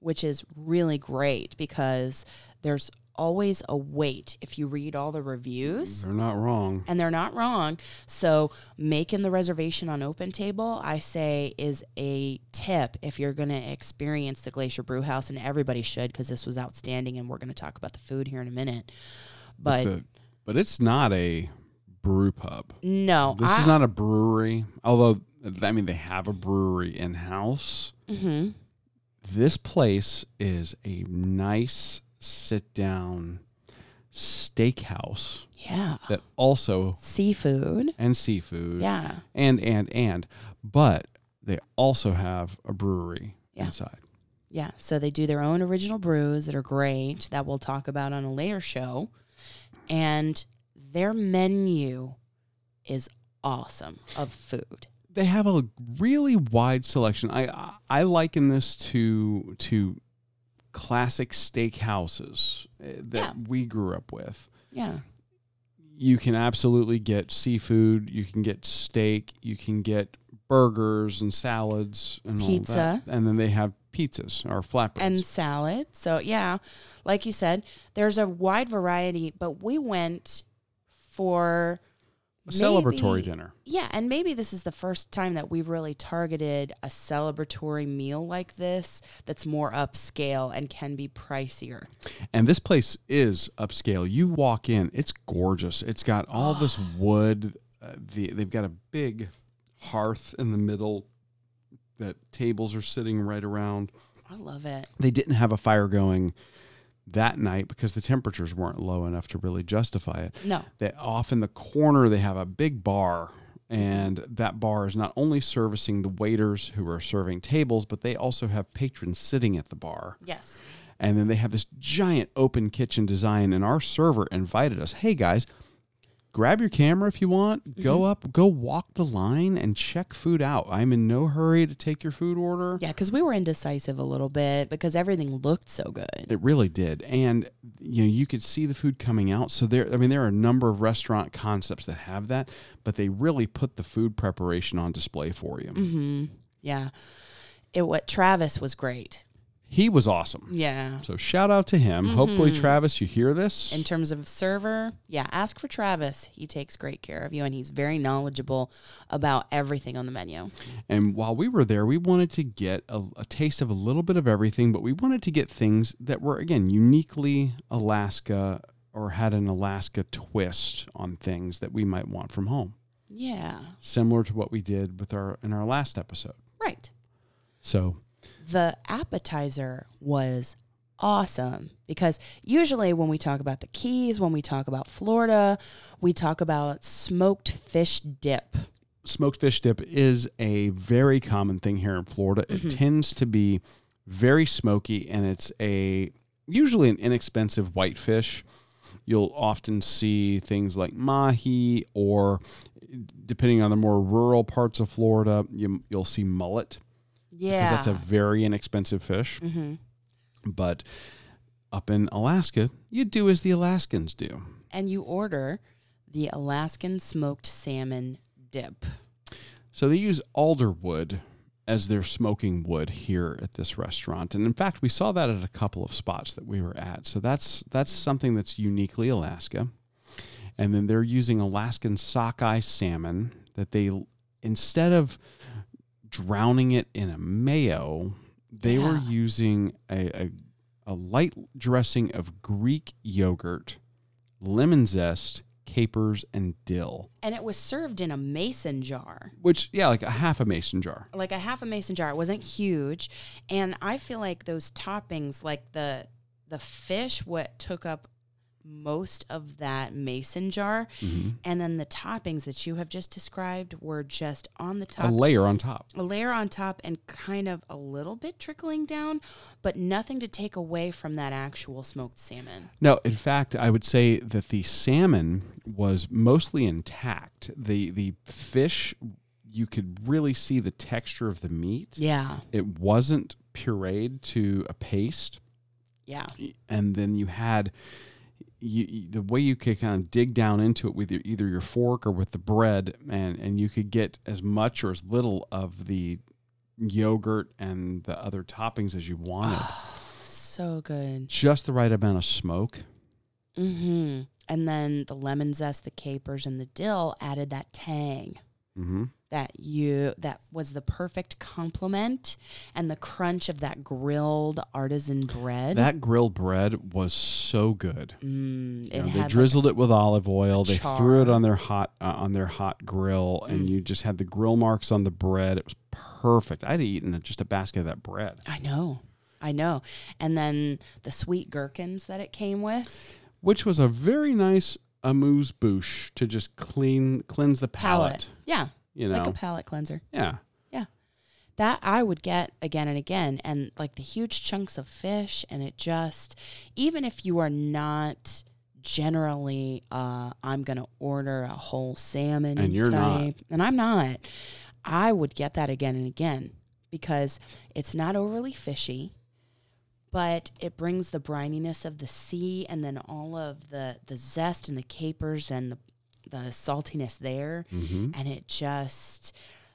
which is really great because there's always a wait if you read all the reviews.
They're not wrong.
And they're not wrong. So, making the reservation on Open Table, I say, is a tip if you're going to experience the Glacier Brewhouse, and everybody should because this was outstanding. And we're going to talk about the food here in a minute. But
but it's not a brew pub.
no,
This
I,
is not a brewery. Although I mean they have a brewery in house.
Mhm.
This place is a nice sit down steakhouse
Yeah.
that also
Seafood.
and seafood
Yeah.
and and and but they also have a brewery
Yeah.
inside.
Yeah. So they do their own original brews that are great that we'll talk about on a later show. And their menu is awesome of food.
They have a really wide selection. I I, liken this to to classic steakhouses eh, that
Yeah.
we grew up with.
Yeah.
you can absolutely get seafood, you can get steak, you can get burgers and salads and all
Pizza.
that. And then they have pizzas or flatbreads.
and salad. So yeah, like you said, there's a wide variety, but we went for
a celebratory
maybe-
dinner.
Yeah, and maybe this is the first time that we've really targeted a celebratory meal like this that's more upscale and can be pricier.
And this place is upscale. You walk in, it's gorgeous. It's got all this *sighs* wood. Uh, the, they've got a big hearth in the middle that tables are sitting right around.
I love it.
They didn't have a fire going that night because the temperatures weren't low enough to really justify it.
No.
that off in the corner they have a big bar and that bar is not only servicing the waiters who are serving tables but they also have patrons sitting at the bar
Yes.
and then they have this giant open kitchen design and our server invited us hey guys grab your camera if you want go up go walk the line and check food out i'm in no hurry to take your food order
Yeah, because we were indecisive a little bit because everything looked so good.
It really did, and you know you could see the food coming out. So there, I mean, there are a number of restaurant concepts that have that, but they really put the food preparation on display for you.
Mm-hmm. Yeah. It what Travis was great.
He was awesome.
Yeah.
So shout out to him. Hopefully, mm-hmm. Travis, you hear this.
In terms of server, yeah, ask for Travis. He takes great care of you and he's very knowledgeable about everything on the menu.
And while we were there, we wanted to get a, a taste of a little bit of everything, but we wanted to get things that were, again, uniquely Alaska or had an Alaska twist on things that we might want from home,
Yeah.
similar to what we did with our in our last episode.
Right.
So
The appetizer was awesome because usually when we talk about the Keys, when we talk about Florida, we talk about smoked fish dip.
smoked fish dip is a very common thing here in Florida. It mm-hmm. tends to be very smoky and it's a usually an inexpensive white fish. You'll often see things like mahi or depending on the more rural parts of Florida, you, you'll see mullet
Yeah.
because that's a very inexpensive fish.
hmm
But up in Alaska, you do as the Alaskans do.
And you order the Alaskan smoked salmon dip.
So they use alder wood as their smoking wood here at this restaurant. And in fact, we saw that at a couple of spots that we were at. So that's that's something that's uniquely Alaska. And then they're using Alaskan sockeye salmon that they instead of drowning it in a mayo, they were using a, a a light dressing of Greek yogurt, lemon zest, capers, and dill.
And it was served in a mason jar.
Which, yeah, like a half a mason jar.
like a half a mason jar. It wasn't huge, and I feel like those toppings, like the the fish, what took up most of that mason jar.
Mm-hmm.
And then the toppings that you have just described were just on the top.
A layer on top.
a layer on top, and kind of a little bit trickling down, but nothing to take away from that actual smoked salmon.
No, in fact, I would say that the salmon was mostly intact. The the fish, you could really see the texture of the meat.
Yeah.
It wasn't pureed to a paste,
Yeah.
and then you had you, the way you could kind of dig down into it with your, either your fork or with the bread, and and you could get as much or as little of the yogurt and the other toppings as you wanted.
So good.
Just the right amount of smoke.
Mm-hmm. And then the lemon zest, the capers, and the dill added that tang
Mm-hmm.
that you that was the perfect complement, and the crunch of that grilled artisan bread.
That grilled bread was so good.
mm,
You know, they
had like,
drizzled it with olive oil. They threw it on their hot uh, on their hot grill, and
Mm.
you just had the grill marks on the bread. It was perfect. I'd eaten just a basket of that bread,
I know, I know. And then the sweet gherkins that it came with.
which was a very nice amuse bouche to just clean cleanse the palate.
Yeah,
You know,
like a palate cleanser.
yeah. Yeah.
That I would get again and again, and like the huge chunks of fish, and it just, even if you are not generally, uh, I'm gonna order a whole salmon,
And you're not.
and I'm not, I would get that again and again because it's not overly fishy, but it brings the brininess of the sea, and then all of the the zest and the capers and the the saltiness there
hmm
and it just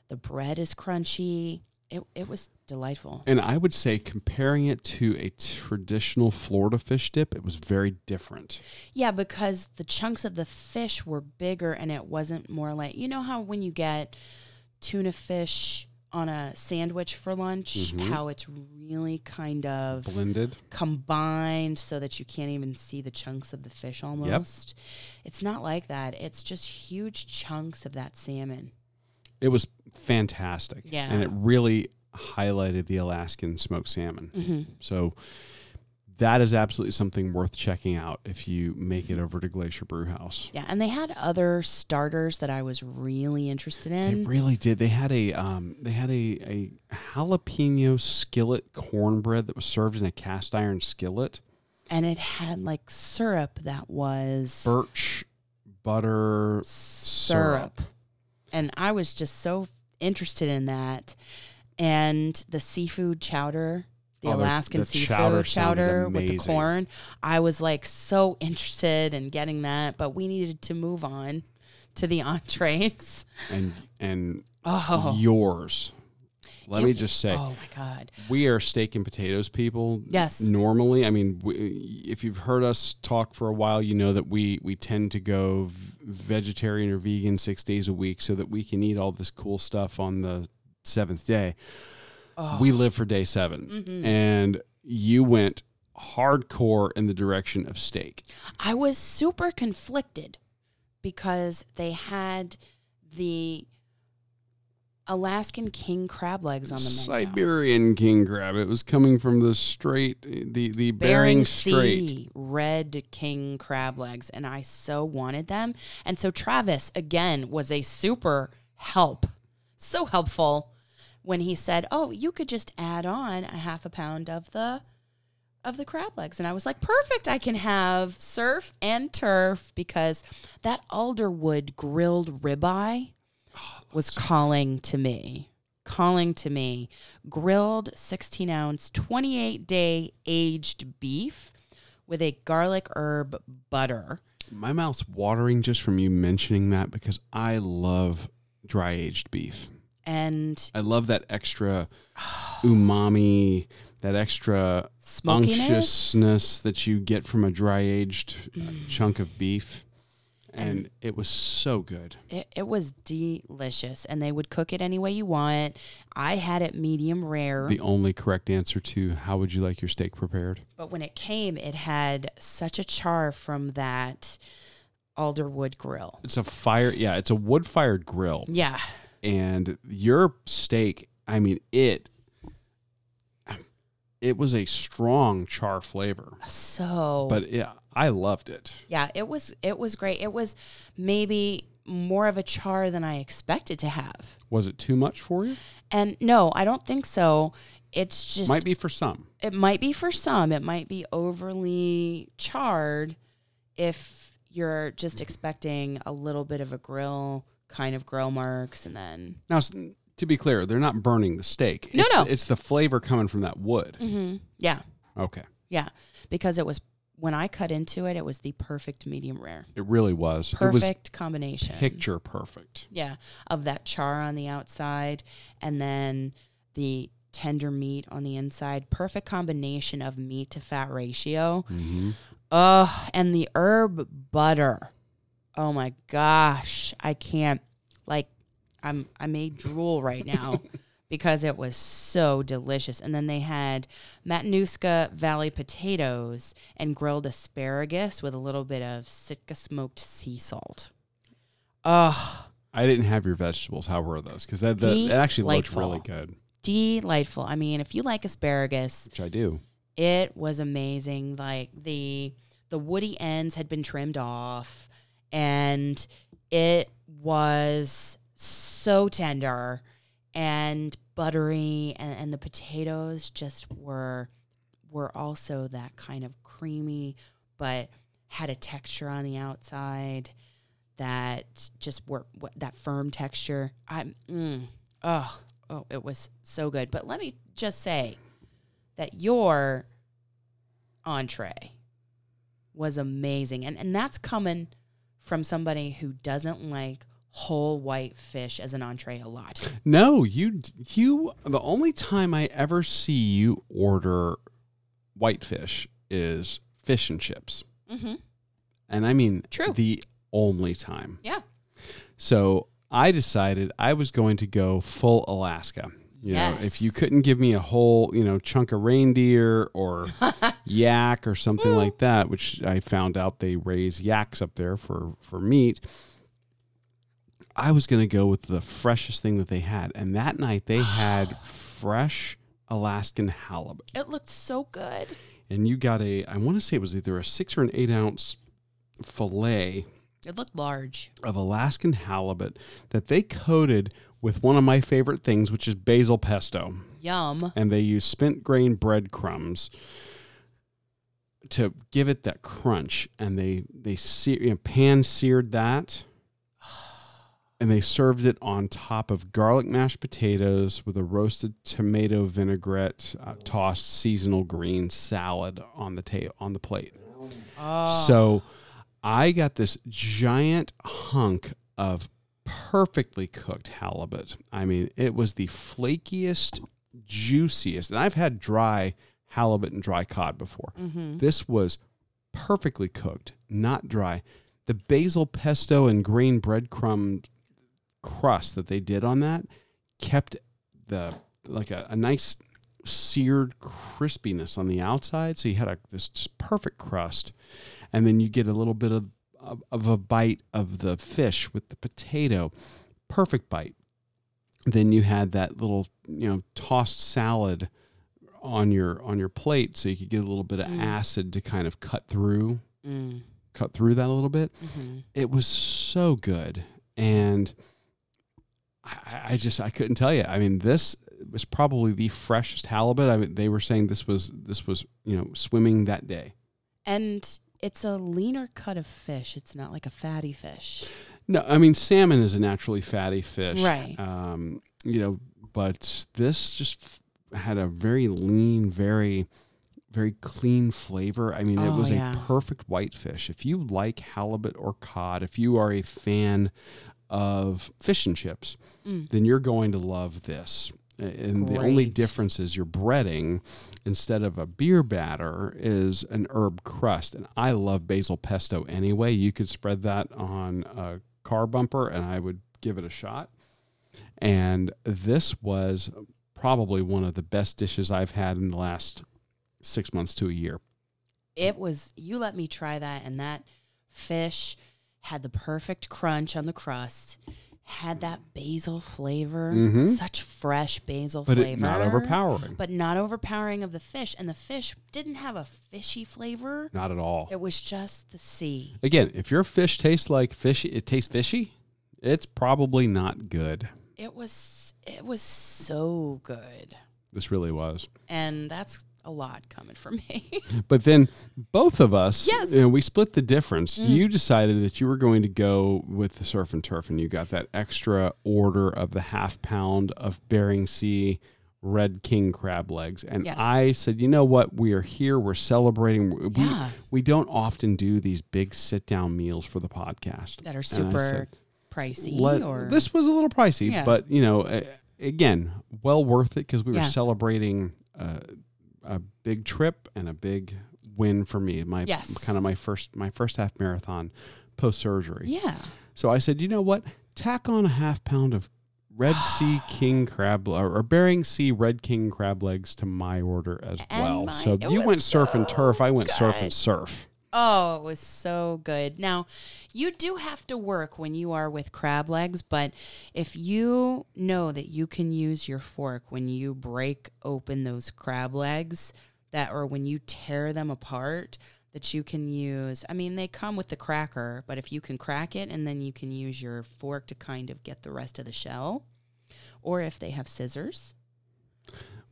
the bread is crunchy. It it was delightful.
And I would say comparing it to a traditional Florida fish dip, it was very different.
Yeah, because the chunks of the fish were bigger and it wasn't more like you know how when you get tuna fish on a sandwich for lunch,
Mhm.
how it's really kind of
Blended.
combined so that you can't even see the chunks of the fish almost. It's not like that. It's just huge chunks of that salmon.
It was fantastic.
Yeah.
And it really highlighted the Alaskan smoked salmon.
Mm-hmm.
So that is absolutely something worth checking out if you make it over to Glacier Brewhouse.
Yeah, and they had other starters that I was really interested in.
They really did. They had a um, they had a, a jalapeno skillet cornbread that was served in a cast iron skillet.
and it had like syrup that was
Birch butter
syrup. And I was just so interested in that. And the seafood chowder, the
Oh,
Alaskan
the
seafood
chowder
chowder, with the corn. I was like so interested in getting that, but we needed to move on to the *laughs* entrees.
and and
Oh,
yours. Let
It-
me just say,
oh my God.
we are steak and potatoes people.
Yes.
Normally, I mean, we, if you've heard us talk for a while, you know that we we tend to go v- vegetarian or vegan six days a week so that we can eat all this cool stuff on the seventh day.
Oh.
We live for day 7
Mhm.
and you went hardcore in the direction of steak.
I was super conflicted because they had the Alaskan king crab legs on the menu.
Siberian king crab. It was coming from the strait, the the Bering, Strait.
Sea red king crab legs, and I so wanted them. And so Travis again was a super help, so helpful when he said, "Oh, you could just add on a half a pound of the." Of the crab legs, and I was like, perfect. I can have surf and turf because that alderwood grilled ribeye was calling to me, calling to me. Grilled 16 ounce, 28 day aged beef with a garlic herb butter.
My mouth's watering just from you mentioning that because I love dry aged beef.
And
I love that extra umami, that extra
smokiness.
unctuousness that you get from a dry aged
Mm.
chunk of beef. And it was so good.
It, it was delicious, and they would cook it any way you want. I had it medium rare,
The only correct answer to how would you like your steak prepared?
but when it came, it had such a char from that alderwood grill.
It's a fire, yeah, it's a wood fired grill. It was a strong char flavor.
So
But yeah, I loved it.
yeah, it was it was great. It was maybe more of a char than I expected to have.
Was it too much for you?
And no, I don't think so. It's just
Might be for some.
it might be for some. It might be overly charred if you're just expecting a little bit of a grill kind of grill marks and then
Now, to be clear, they're not burning the steak.
No,
it's,
no.
It's the flavor coming from that wood. mm-hmm.
yeah,
Okay.
yeah, because it was when I cut into it, it was the perfect medium rare.
It really was. It
Perfect combination.
picture perfect.
Yeah, of that char on the outside and then the tender meat on the inside. Perfect combination of meat to fat ratio.
Mm-hmm.
Oh, and the herb butter. Oh my gosh, I can't like I'm I made drool right now *laughs* because it was so delicious. And then they had Matanuska Valley potatoes and grilled asparagus with a little bit of Sitka smoked sea salt. Oh,
I didn't have your vegetables. How were those? Because that, that it actually looked really good,
delightful. I mean, if you like asparagus,
which I do.
it was amazing like the the woody ends had been trimmed off and it was so tender and buttery and, and the potatoes just were were also that kind of creamy but had a texture on the outside that just were that firm texture i'm mm, oh oh it was so good but let me just say that your entree was amazing. And and that's coming from somebody who doesn't like whole white fish as an entree a lot.
No, you you. The only time I ever see you order whitefish is fish and chips,
Mm-hmm.
and I mean
True.
the only time.
Yeah.
So I decided I was going to go full Alaska. You know, if you couldn't give me a whole, you know, chunk of reindeer or *laughs* yak or something like that, which I found out they raise yaks up there for for meat, I was going to go with the freshest thing that they had. And that night they had *gasps* fresh Alaskan halibut.
It looked so good.
And you got a, I want to say it was either a six or an eight ounce fillet
It looked large.
of Alaskan halibut that they coated with one of my favorite things, which is basil pesto.
Yum.
And they use spent grain breadcrumbs to give it that crunch. And they they sear, you know, pan seared that, *sighs* and they served it on top of garlic mashed potatoes with a roasted tomato vinaigrette, uh, tossed seasonal green salad on the ta- on the plate.
Oh.
So I got this giant hunk of perfectly cooked halibut. I mean, it was the flakiest, juiciest. And I've had dry halibut and dry cod before.
Mm-hmm.
This was perfectly cooked, not dry. The basil pesto and green breadcrumb crust that they did on that kept the like a, a nice seared crispiness on the outside. So you had a this just perfect crust, and then you get a little bit of of, a bite of the fish with the potato, perfect bite. Then you had that little you know tossed salad on your on your plate, so you could get a little bit of
Mm.
acid to kind of cut through
Mm.
cut through that a little bit.
Hmm
it was so good. And I, I just i couldn't tell you i mean this was probably the freshest halibut. I mean they were saying this was this was you know swimming that day.
And it's a leaner cut of fish. It's not like a fatty fish.
no i mean salmon is a naturally fatty fish
Right.
um you know but this just f- had a very lean very very clean flavor i mean it
Oh,
was
yeah.
a perfect whitefish if you like halibut or cod if you are a fan of fish and chips
Mm.
then you're going to love this. And the only difference is your breading, instead of a beer batter, is an herb crust. And I love basil pesto anyway. You could spread that on a car bumper, and I would give it a shot. And this was probably one of the best dishes I've had in the last six months to a year.
It was, you let me try that, and that fish had the perfect crunch on the crust, had that basil flavor,
Mhm.
such fresh basil
but
flavor.
not overpowering.
But not overpowering of the fish. And the fish didn't have a fishy flavor.
not at all.
It was just the sea.
Again, if your fish tastes like fishy, it tastes fishy. It's probably not good.
It was it was so good.
This really was.
And that's a lot coming from me. *laughs*
But then both of us,
Yes. Mm.
you know, we split the difference. You decided that you were going to go with the surf and turf, and you got that extra order of the half pound of Bering Sea red king crab legs. And
Yes.
I said, you know what? We are here. We're celebrating. We,
Yeah.
we don't often do these big sit down meals for the podcast
that are super
said,
pricey
let-
or
this was a little pricey,
Yeah.
but you know, uh, again, well worth it because we were
Yeah.
celebrating uh, a big trip and a big win for me. My
Yes.
kind of my first my first half marathon post surgery.
Yeah.
So I said, you know what? Tack on a half pound of Red *gasps* Sea King crab or, or Bering Sea Red King crab legs to my order as
And
well.
mine.
So you went surf and turf. I went surf and surf.
Oh, it was so good. Now, you do have to work when you are with crab legs, but if you know that you can use your fork when you break open those crab legs, that or when you tear them apart, that you can use. I mean, they come with the cracker, but if you can crack it and then you can use your fork to kind of get the rest of the shell, or if they have scissors.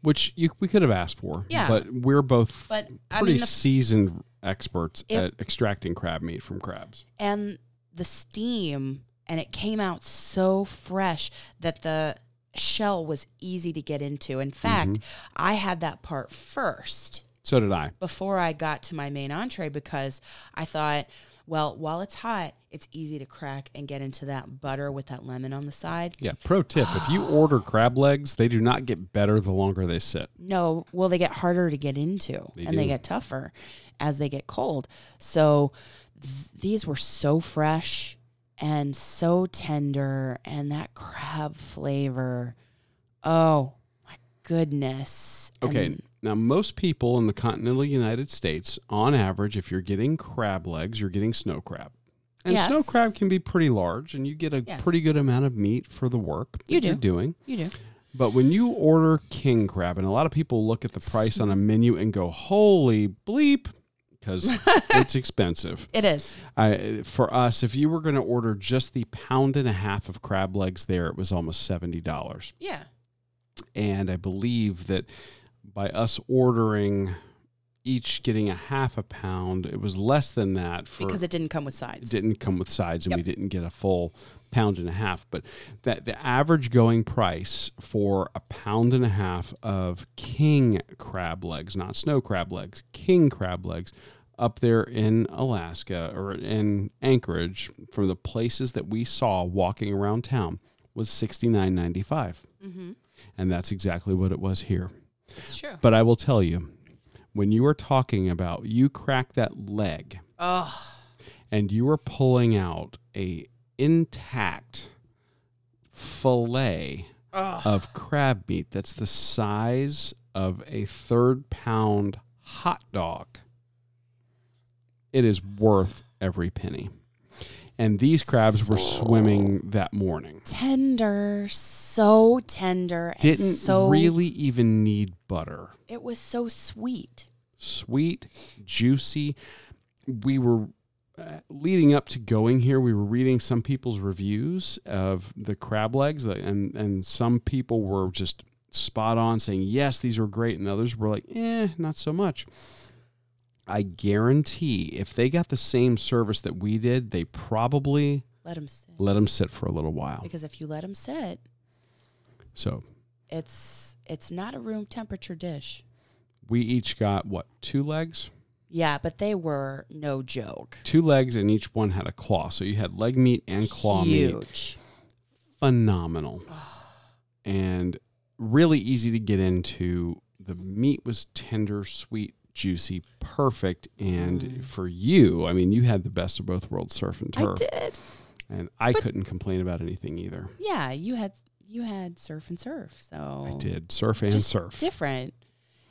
Which you, we could have asked for.
Yeah.
But we're both
But I
pretty
mean, the
seasoned experts
If-
at extracting crab meat from crabs.
and the steam and it came out so fresh that the shell was easy to get into. In fact, mm-hmm. I had that part first
So did I.
before I got to my main entree because I thought, well, while it's hot, it's easy to crack and get into that butter with that lemon on the side.
Yeah. Pro tip: If you *sighs* order crab legs, they do not get better the longer they sit.
No, well, they get harder to get into
They
and they get tougher as they get cold. So th- these were so fresh and so tender, and that crab flavor. Oh goodness.
Okay.
And
now, most people in the continental United States, on average, if you're getting crab legs, you're getting snow crab. And snow crab can be pretty large, and you get a
Yes.
pretty good amount of meat for the work that
You
you're
do.
doing.
you do.
But when you order king crab, and a lot of people look at the price on a menu and go, "Holy bleep," because *laughs* it's expensive.
It is.
I, for us, if you were going to order just the pound and a half of crab legs there, it was almost seventy dollars.
Yeah.
And I believe that by us ordering each getting a half a pound, it was less than that for
Because it didn't come with
it
sides.
didn't come with sides and we didn't get a full pound and a half but that the average going price for a pound and a half of king crab legs not snow crab legs king crab legs up there in Alaska or in Anchorage from the places that we saw walking around town was 69.95
Mm-hmm.
And that's exactly what it was here.
It's true.
but I will tell you when you are talking about you crack that leg.
Oh,
and you are pulling out a intact fillet
oh.
of crab meat that's the size of a third pound hot dog. It is worth every penny and these crabs were swimming that morning
tender, so tender.
didn't
so
really even need butter
It was so sweet.
sweet, juicy. We were uh, leading up to going here. We were reading some people's reviews of the crab legs, and and some people were just spot on, saying yes, these were great, and others were like, eh, not so much. I guarantee if they got the same service that we did, they probably
Let them sit.
let them sit for a little while.
Because if you let them sit,
So
it's it's not a room temperature dish.
we each got what two legs?
Yeah, but they were no joke.
Two legs, and each one had a claw. So you had leg meat and claw meat.
Huge.
phenomenal and really easy to get into. The meat was tender, sweet, juicy, perfect. And
Mm.
for you, I mean, you had the best of both worlds, surf and turf.
I did.
And I
But-
couldn't complain about anything either.
Yeah, you had you had surf and surf. So
I did surf and surf.
different.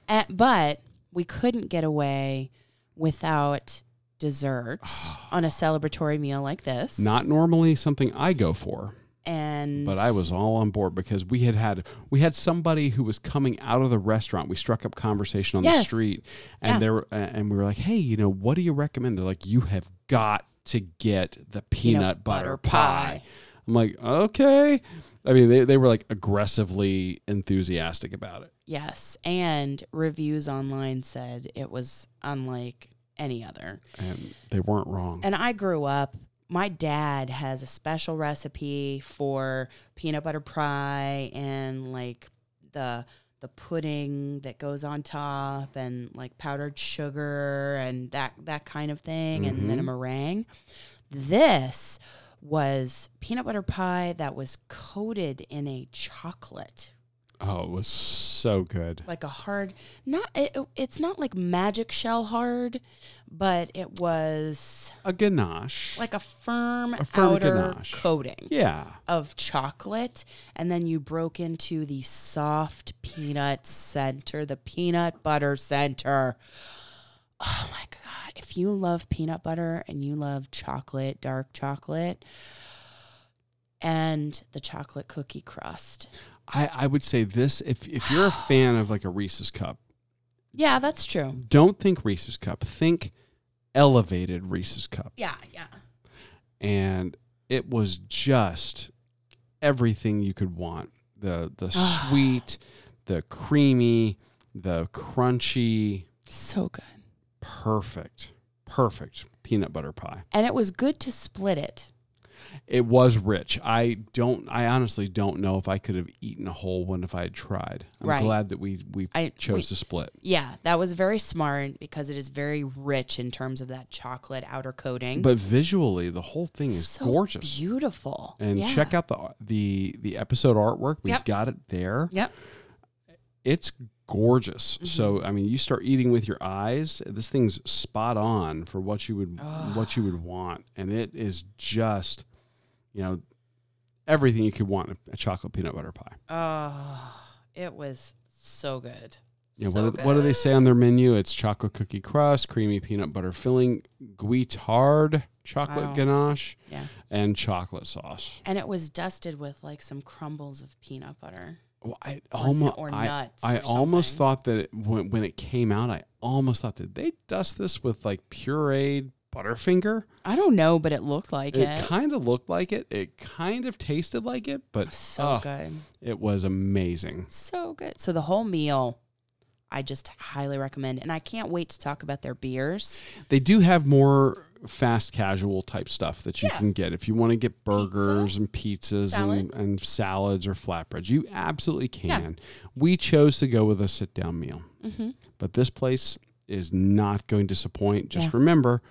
Uh, but we couldn't get away without dessert *sighs* on a celebratory meal like this.
Not normally something I go for.
And
but I was all on board because we had had we had somebody who was coming out of the restaurant. We struck up conversation on the street, and
Yeah.
they were, and we were like, "Hey, you know, what do you recommend?" They're like, "You have got to get the peanut, butter, pie. I'm like, "Okay." I mean, they they were like aggressively enthusiastic about it.
Yes, and reviews online said it was unlike any other.
and they weren't wrong.
And I grew up. My dad has a special recipe for peanut butter pie and like the the pudding that goes on top and like powdered sugar and that that kind of thing and then a mm-hmm. meringue. This was peanut butter pie that was coated in a chocolate
oh, it was so good.
like a hard not it, it's not like magic shell hard but it was
A ganache.
like a firm,
A firm
outer
ganache.
coating
yeah.
of chocolate and then you broke into the soft peanut center the peanut butter center oh my god if you love peanut butter and you love chocolate dark chocolate and the chocolate cookie crust
I, I would say this if if you're a fan of like a Reese's cup,
yeah that's true
don't think Reese's cup. Think elevated Reese's cup.
yeah yeah
And it was just everything you could want. The the sweet, the creamy, the crunchy,
so good
perfect. Perfect peanut butter pie.
and it was good to split it
It was rich. I don't I honestly don't know if I could have eaten a whole one if I had tried. I'm
Right.
glad that we we
I-
chose
we-
to split.
Yeah, that was very smart because it is very rich in terms of that chocolate outer coating.
But visually, the whole thing is
So
gorgeous.
beautiful.
And
Yeah.
check out the the the episode artwork. We've
Yep.
got it there.
Yep.
It's gorgeous.
Mm-hmm.
So I mean, you start eating with your eyes. This thing's spot on for what you would what you would want, and it is just, you know, everything you could want a chocolate peanut butter pie.
Oh, it was so good.
Yeah,
so
what, do, what do they say on their menu? It's chocolate cookie crust, creamy peanut butter filling, Guittard, chocolate
Wow.
ganache,
Yeah.
and chocolate sauce.
And it was dusted with like some crumbles of peanut butter.
Well, I
Or
almost,
or
I,
nuts
I almost thought that it, when, when it came out, I almost thought that they dust this with like pureed Butterfinger.
I don't know, but it looked like
It
it.
kind of looked like it. It kind of tasted like it, but
so
oh,
good.
it was amazing.
So good. So the whole meal, I just highly recommend. And I can't wait to talk about their beers.
They do have more fast casual type stuff that you
Yeah.
can get if you want to get burgers and pizzas
Salad.
and, and salads or flatbreads. You absolutely
Yeah.
can. We chose to go with a sit down meal,
Mm-hmm.
but this place is not going to disappoint. Just
Yeah.
remember,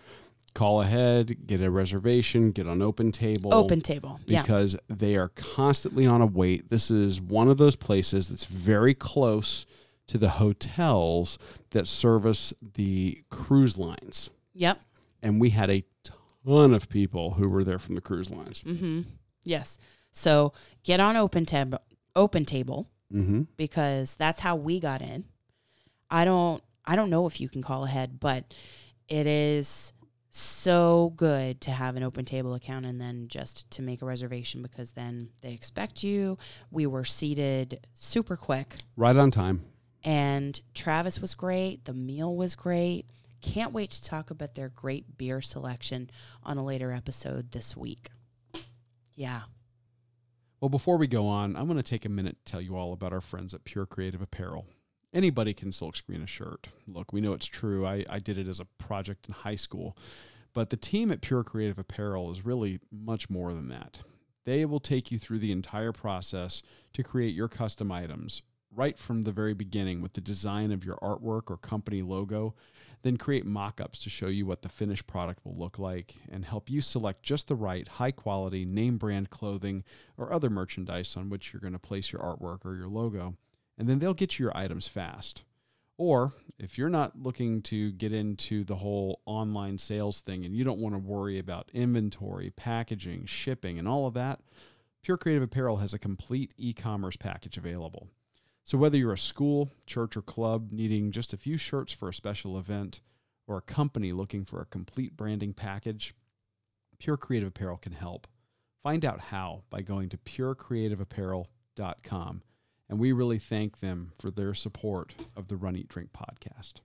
call ahead, get a reservation, get on open table.
Open table. Yeah.
because they are constantly on a wait. This is one of those places that's very close to the hotels that service the cruise lines.
Yep.
And we had a ton of people who were there from the cruise lines.
Mm-hmm. Yes. So get on open tab open table
Mm-hmm.
because that's how we got in. I don't I don't know if you can call ahead, but it is so good to have an open table account and then just to make a reservation because then they expect you. We were seated super quick
Right on time.
and Travis was great, the meal was great. Can't wait to talk about their great beer selection on a later episode this week. Yeah.
Well, before we go on, I'm going to take a minute to tell you all about our friends at Pure Creative Apparel. Anybody can silkscreen a shirt. Look, we know it's true. I, I did it as a project in high school. But the team at Pure Creative Apparel is really much more than that. They will take you through the entire process to create your custom items, right from the very beginning with the design of your artwork or company logo, then create mock ups to show you what the finished product will look like and help you select just the right high quality name brand clothing or other merchandise on which you're going to place your artwork or your logo. And then they'll get you your items fast. Or if you're not looking to get into the whole online sales thing and you don't want to worry about inventory, packaging, shipping, and all of that, Pure Creative Apparel has a complete e commerce package available. So whether you're a school, church, or club needing just a few shirts for a special event, or a company looking for a complete branding package, Pure Creative Apparel can help. Find out how by going to purecreativeapparel.com. And we really thank them for their support of the Run Eat Drink podcast.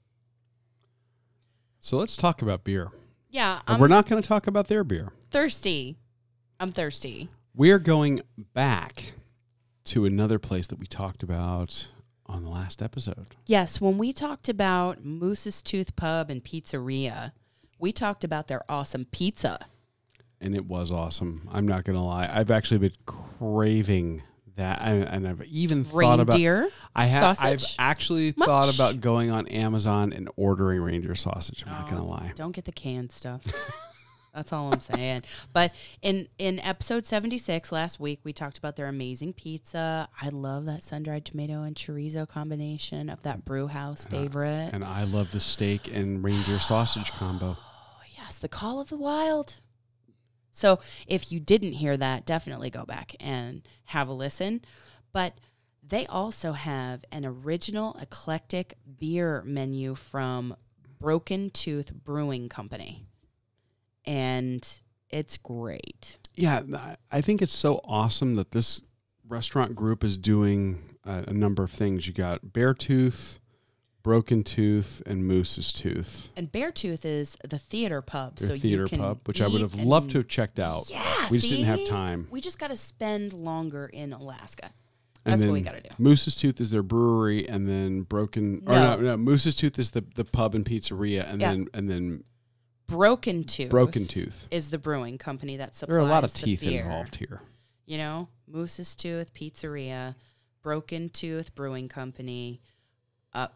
So let's talk about beer.
Yeah, I'm
we're not going to talk about their beer.
thirsty. I'm thirsty.
We are going back to another place that we talked about on the last episode.
Yes, when we talked about Moose's Tooth Pub and Pizzeria, we talked about their awesome pizza.
And it was awesome. I'm not going to lie. I've actually been craving that. And, and I've even thought about
Reindeer
I have. I've
sausage.
actually thought about going on Amazon and ordering reindeer sausage. I'm not gonna
Oh,
lie.
Don't get the canned stuff. *laughs* That's all I'm saying. But in in episode 76 last week, we talked about their amazing pizza. I love that sun dried tomato and chorizo combination of that brew house favorite.
And I love the steak and reindeer sausage combo.
Oh, *gasps* yes, the call of the wild. So if you didn't hear that, definitely go back and have a listen. But they also have an original eclectic beer menu from Broken Tooth Brewing Company. And it's great.
Yeah, I- think it's so awesome that this restaurant group is doing a, a number of things. You got Beartooth, Broken Tooth, and Moose's Tooth.
And Bear Tooth is the theater pub.
Their
so
theater
you can
pub, which I would have loved to have checked out.
Yeah,
we just didn't have time.
We just got to spend longer in Alaska.
And
That's what we got to do.
Moose's Tooth is their brewery, and then Broken. Or
No.
no, no, Moose's Tooth is the, the pub and pizzeria, and
Yeah.
then and then
Broken Tooth.
Broken Tooth.
is the brewing company that supplies
There are a lot of teeth
beer.
involved here.
You know, Moose's Tooth Pizzeria, Broken Tooth Brewing Company. Uh,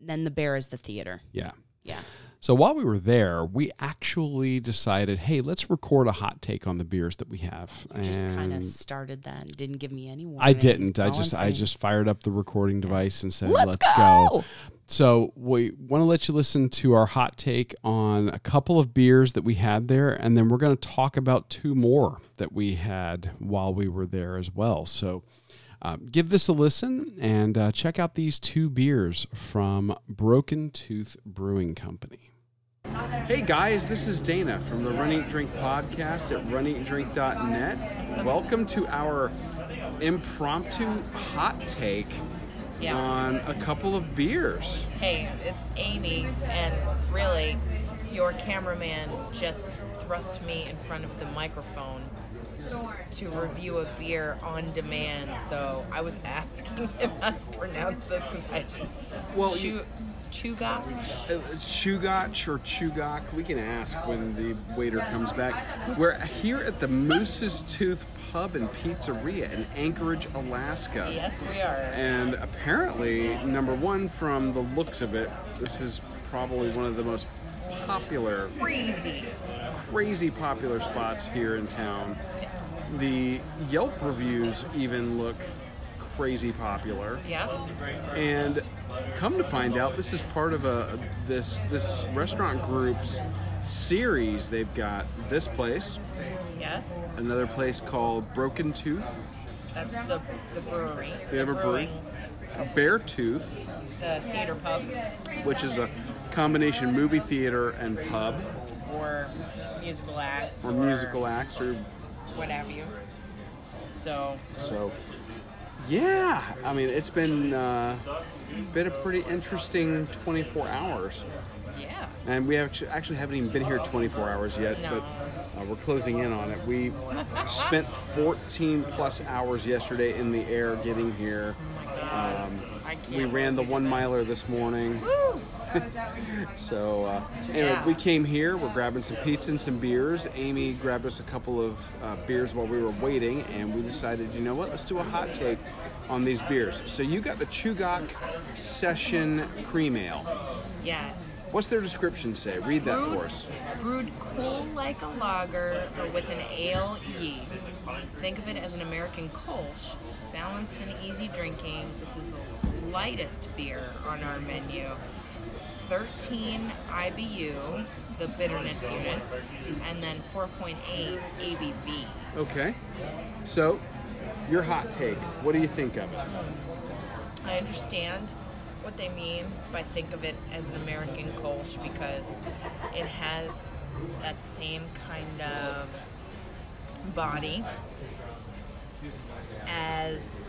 then the bear is the theater.
Yeah.
Yeah.
So while we were there, we actually decided, hey, let's record a hot take on the beers that we have.
You just kind of started that and didn't give me any warning.
I didn't. I just I just fired up the recording device and said,
Let's,
let's,
go.
So we want to let you listen to our hot take on a couple of beers that we had there, and then we're going to talk about two more that we had while we were there as well. So um, give this a listen and uh, check out these two beers from Broken Tooth Brewing Company. Hey guys, this is Dana from the Run Eat Drink podcast at runeatdrink.net. Welcome to our impromptu hot take
Yeah.
on a couple of beers.
Hey, it's Amy, and really, your cameraman just thrust me in front of the microphone to review a beer on demand. So I was asking *laughs* him how to pronounce this because I just
Well,
Chu-
you-
Chugach.
Uh, Chugach or Chugach, we can ask when the waiter comes back. We're here at the Moose's Tooth Pub and Pizzeria in Anchorage, Alaska.
Yes, we are.
And apparently, number one, from the looks of it, this is probably one of the most popular,
Crazy.
crazy popular spots here in town. The Yelp reviews even look crazy popular.
Yeah.
And come to find out, this is part of a this this restaurant group's series. They've got this place,
Yes.
another place called Broken Tooth,
That's the, the brewery.
They have
the
a brewery. Bear Tooth,
The theater pub
which is a combination movie theater and pub
or musical acts
or musical acts or
what have you. So
so. Yeah, I mean it's been uh, been a pretty interesting 24 hours.
yeah.
And we actu- actually haven't even been here 24 hours yet,
No.
but uh, we're closing in on it. We spent 14 plus hours yesterday in the air getting here. Um,
I can't
we ran the one miler this morning.
Woo! *laughs*
So, uh, anyway,
Yeah.
we came here. We're grabbing some pizza and some beers. Amy grabbed us a couple of uh, beers while we were waiting, and we decided, you know what, let's do a hot take on these beers. So, you got the Chugach Session Cream Ale.
Yes.
What's their description say? Read that for us.
Brewed cool like a lager, but with an ale yeast. Think of it as an American Kolsch, balanced and easy drinking. This is the lightest beer on our menu. 13 IBU, the bitterness units, and then 4.8 ABV.
Okay. So, your hot take. What do you think of it?
I understand what they mean by think of it as an American Kolsch because it has that same kind of body as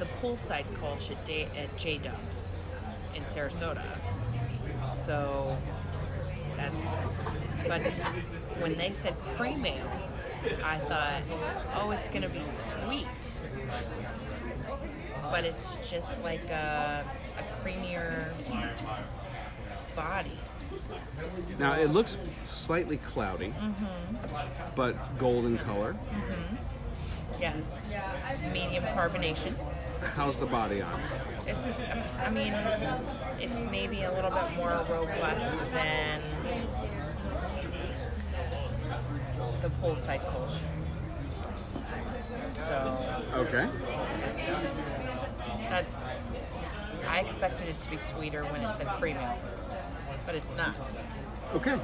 the poolside Kolsch at, Day, at J Dubs in Sarasota. So that's, but when they said cream ale, I thought, oh, it's going to be sweet. But it's just like a, a creamier body.
Now it looks slightly cloudy, mm-hmm. but golden color. Mm-hmm.
Yes. Medium carbonation.
How's the body on?
It's, I mean, it's maybe a little bit more robust than the poolside Kolsch. So
Okay.
that's, I expected it to be sweeter when it said ale, but it's not.
Okay.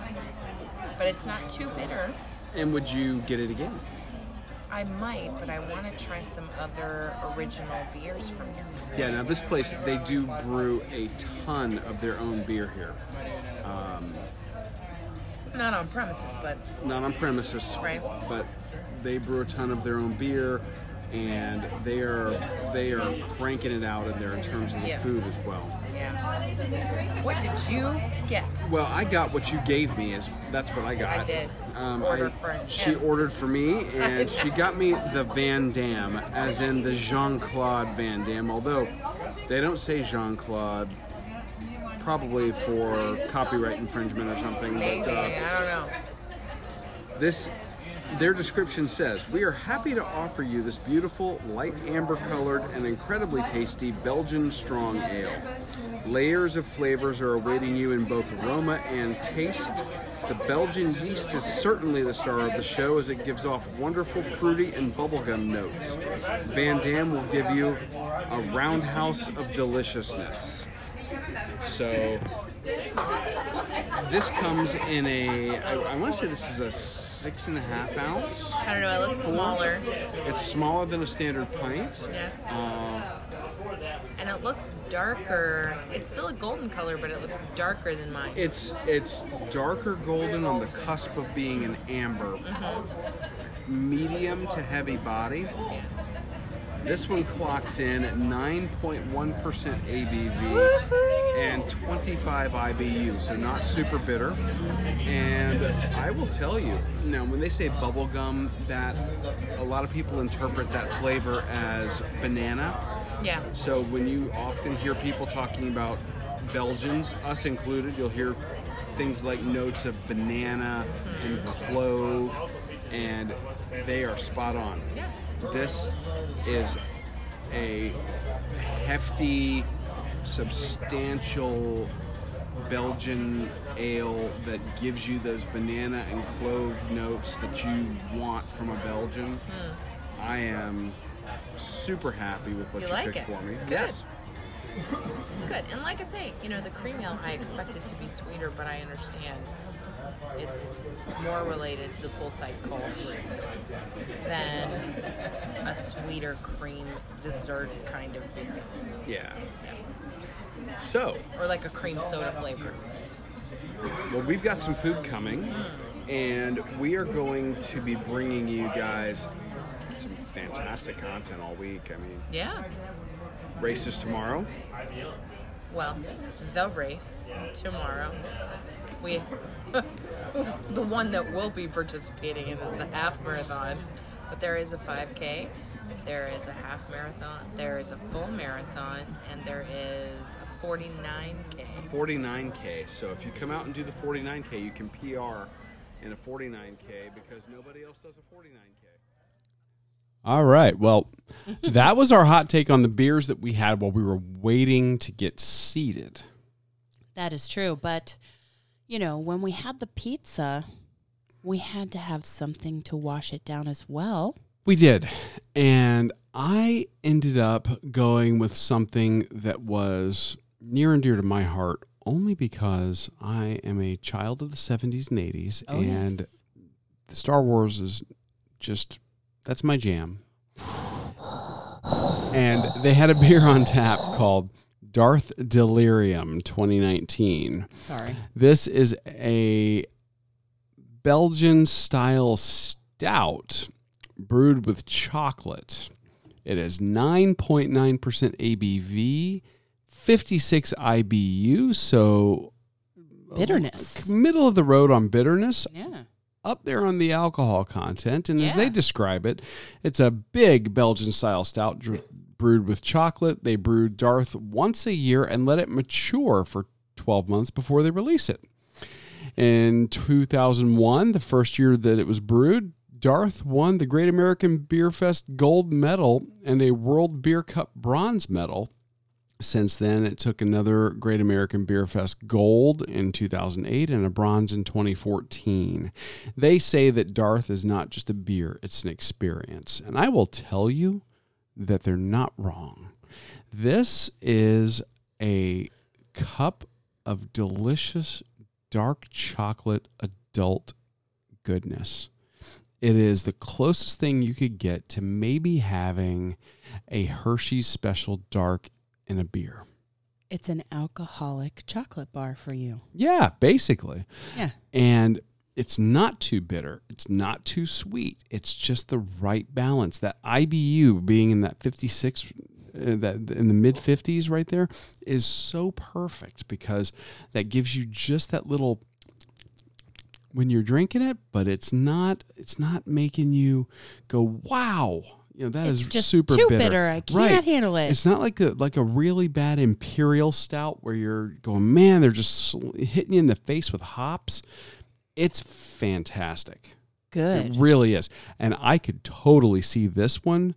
But it's not too bitter.
And would you get it again?
I might, but I want to try some other original beers from here.
Yeah. Now this place they do brew a ton of their own beer here.
Um, not on premises, but
Not on premises,
Right.
but they brew a ton of their own beer, and they are they are cranking it out in there in terms of the
Yes.
food as well.
yeah. What did you get?
Well, I got what you gave me. Is that's what I got.
I did.
Um, I- She ordered for me, and *laughs* she got me the Van Damme, as in the Jean Claude Van Damme. Although they don't say Jean Claude, probably for copyright infringement or something.
Maybe.
But uh,
I don't know.
this, their description says, "We are happy to offer you this beautiful, light amber-colored and incredibly tasty Belgian strong ale. Layers of flavors are awaiting you in both aroma and taste." The Belgian yeast is certainly the star of the show as it gives off wonderful fruity and bubblegum notes. Van Damme will give you a roundhouse of deliciousness. So, this comes in a, I, I want to say this is a six and a half ounce.
I don't know. It looks smaller.
It's smaller than a standard pint.
Yes.
Um,
And it looks darker. It's still a golden color, but it looks darker than mine.
It's it's darker golden on the cusp of being an amber. Medium to heavy body. This one clocks in at 9.1% ABV and 25 IBU, so not super bitter. And I will tell you, now when they say bubblegum, that a lot of people interpret that flavor as banana.
yeah.
So when you often hear people talking about Belgians, us included, you'll hear things like notes of banana and clove, and they are spot on.
Yeah.
This is a hefty, substantial Belgian ale that gives you those banana and clove notes that you want from a Belgian.
Hmm.
I am super happy with what
You
you,
like
picked
it?
for me.
Good.
Yes.
Good. And like I say, you know, the cream ale, I expect it to be sweeter, but I understand it's more related to the poolside Kolsch than a sweeter cream dessert kind of beer,
Yeah. So,
or like a cream soda flavor.
well, we've got some food coming, and we are going to be bringing you guys some fantastic content all week. I mean,
Yeah.
races tomorrow.
Well, the race tomorrow. We the one that we'll be participating in is the half marathon, but there is a 5K, there is a half marathon, there is a full marathon, and there is a 49K.
49K. So if you come out and do the 49K, you can PR in a 49K because nobody else does a 49K.
All right. Well, that was our hot take on the beers that we had while we were waiting to get seated.
That is true. But, you know, when we had the pizza, we had to have something to wash it down as well.
We did. And I ended up going with something that was near and dear to my heart only because I am a child of the 70s and 80s.
Oh,
and
yes.
Star Wars is just, that's my jam. *sighs* and they had a beer on tap called Darth Delirium 2019.
Sorry.
This is a Belgian style stout
brewed with chocolate. It is 9.9% ABV, 56 IBU, so uh,
Bitterness.
middle of the road on bitterness,
Yeah.
up there on the alcohol content. And as they describe it, it's a big Belgian style stout brewed with chocolate. They brew Darth once a year and let it mature for 12 months before they release it. In 2001, the first year that it was brewed, Darth won the Great American Beer Fest gold medal and a World Beer Cup bronze medal. Since then, it took another Great American Beer Fest gold in 2008 and a bronze in 2014. They say that Darth is not just a beer, it's an experience. And I will tell you that they're not wrong. This is a cup of delicious dark chocolate adult goodness. It is the closest thing you could get to maybe having a Hershey's special dark in a beer.
It's an alcoholic chocolate bar for you.
Yeah, basically.
Yeah.
And it's not too bitter. It's not too sweet. It's just the right balance. That IBU being in that 56 uh, that in the mid 50s right there is so perfect because that gives you just that little when you're drinking it, but it's not it's not making you go wow. You know that is
It's just
super
too
bitter.
bitter. I can't
Right.
handle it.
It's not like a like a really bad imperial stout where you're going, man, they're just sl- hitting you in the face with hops. It's fantastic.
Good.
It really is, and I could totally see this one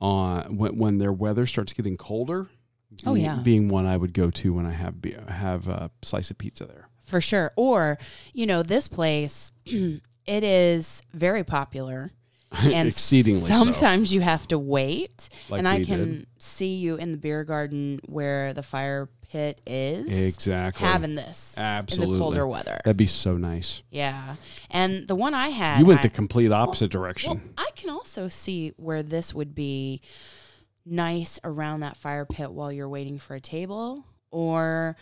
on when when their weather starts getting colder.
Oh,
being-
yeah.
being one I would go to when I have be- have a slice of pizza there.
for sure. Or, you know, this place, *clears throat* it is very popular. *laughs* And
Exceedingly so.
Sometimes you have to wait.
Like
and I can
did.
see you in the beer garden where the fire pit is.
Exactly.
Having this
Absolutely.
in the colder weather.
That'd be so nice.
Yeah. And the one I had.
You went
I-
the complete opposite direction.
Well, I can also see where this would be nice around that fire pit while you're waiting for a table or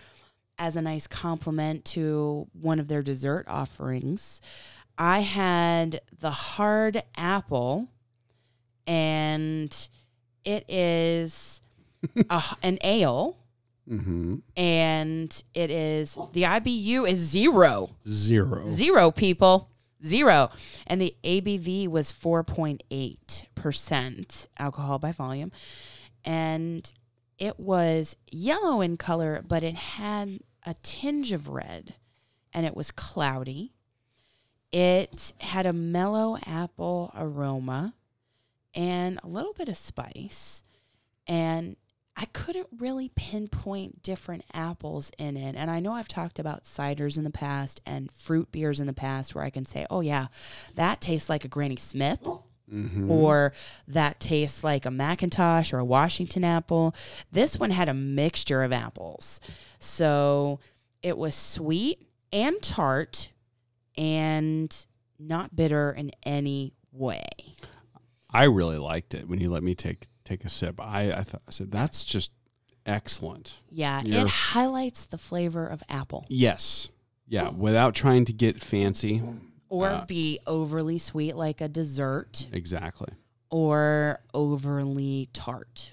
as a nice compliment to one of their dessert offerings. I had the hard apple and it is *laughs* a, an ale
hmm
and it is the IBU is zero.
Zero.
Zero people. Zero. And the ABV was 4.8% alcohol by volume. And it was yellow in color, but it had a tinge of red and it was cloudy. It had a mellow apple aroma and a little bit of spice. And I couldn't really pinpoint different apples in it. And I know I've talked about ciders in the past and fruit beers in the past where I can say, oh, yeah, that tastes like a Granny Smith.
Mhm.
Or that tastes like a McIntosh or a Washington apple. This one had a mixture of apples. So it was sweet and tart and not bitter in any way.
I really liked it when you let me take take a sip. I I, thought I said that's just excellent.
Yeah,
You're-
it highlights the flavor of apple
Yes. Yeah, without trying to get fancy.
or
Uh,
be overly sweet like a dessert
Exactly.
or overly tart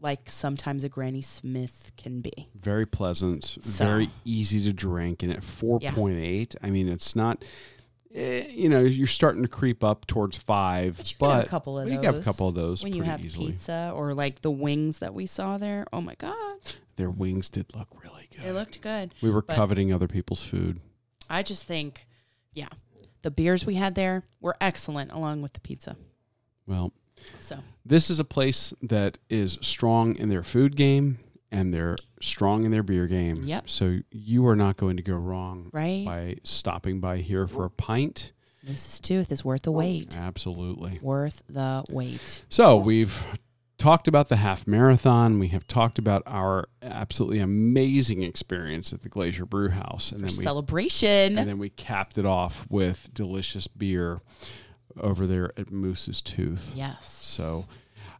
like sometimes a Granny Smith can be.
Very pleasant,
So-
very easy to drink and at 4.8, I mean it's not eh, you know, you're starting to creep up towards 5,
But you
but
have a couple of
you
those.
can have a couple of those
when you have
easily.
pizza or like the wings that we saw there. Oh my god,
Their wings did look really good.
They looked good.
we were coveting other people's food.
I just think, yeah, the beers we had there were excellent along with the pizza.
Well,
So
this is a place that is strong in their food game and they're strong in their beer game.
Yep.
So you are not going to go wrong
right,
by stopping by here for a pint.
Moose's Tooth is worth the wait.
Absolutely.
Worth the wait.
So we've talked about the half marathon. We have talked about our absolutely amazing experience at the Glacier Brewhouse, and
For
then we
celebration.
and then we capped it off with delicious beer over there at Moose's Tooth.
yes.
So,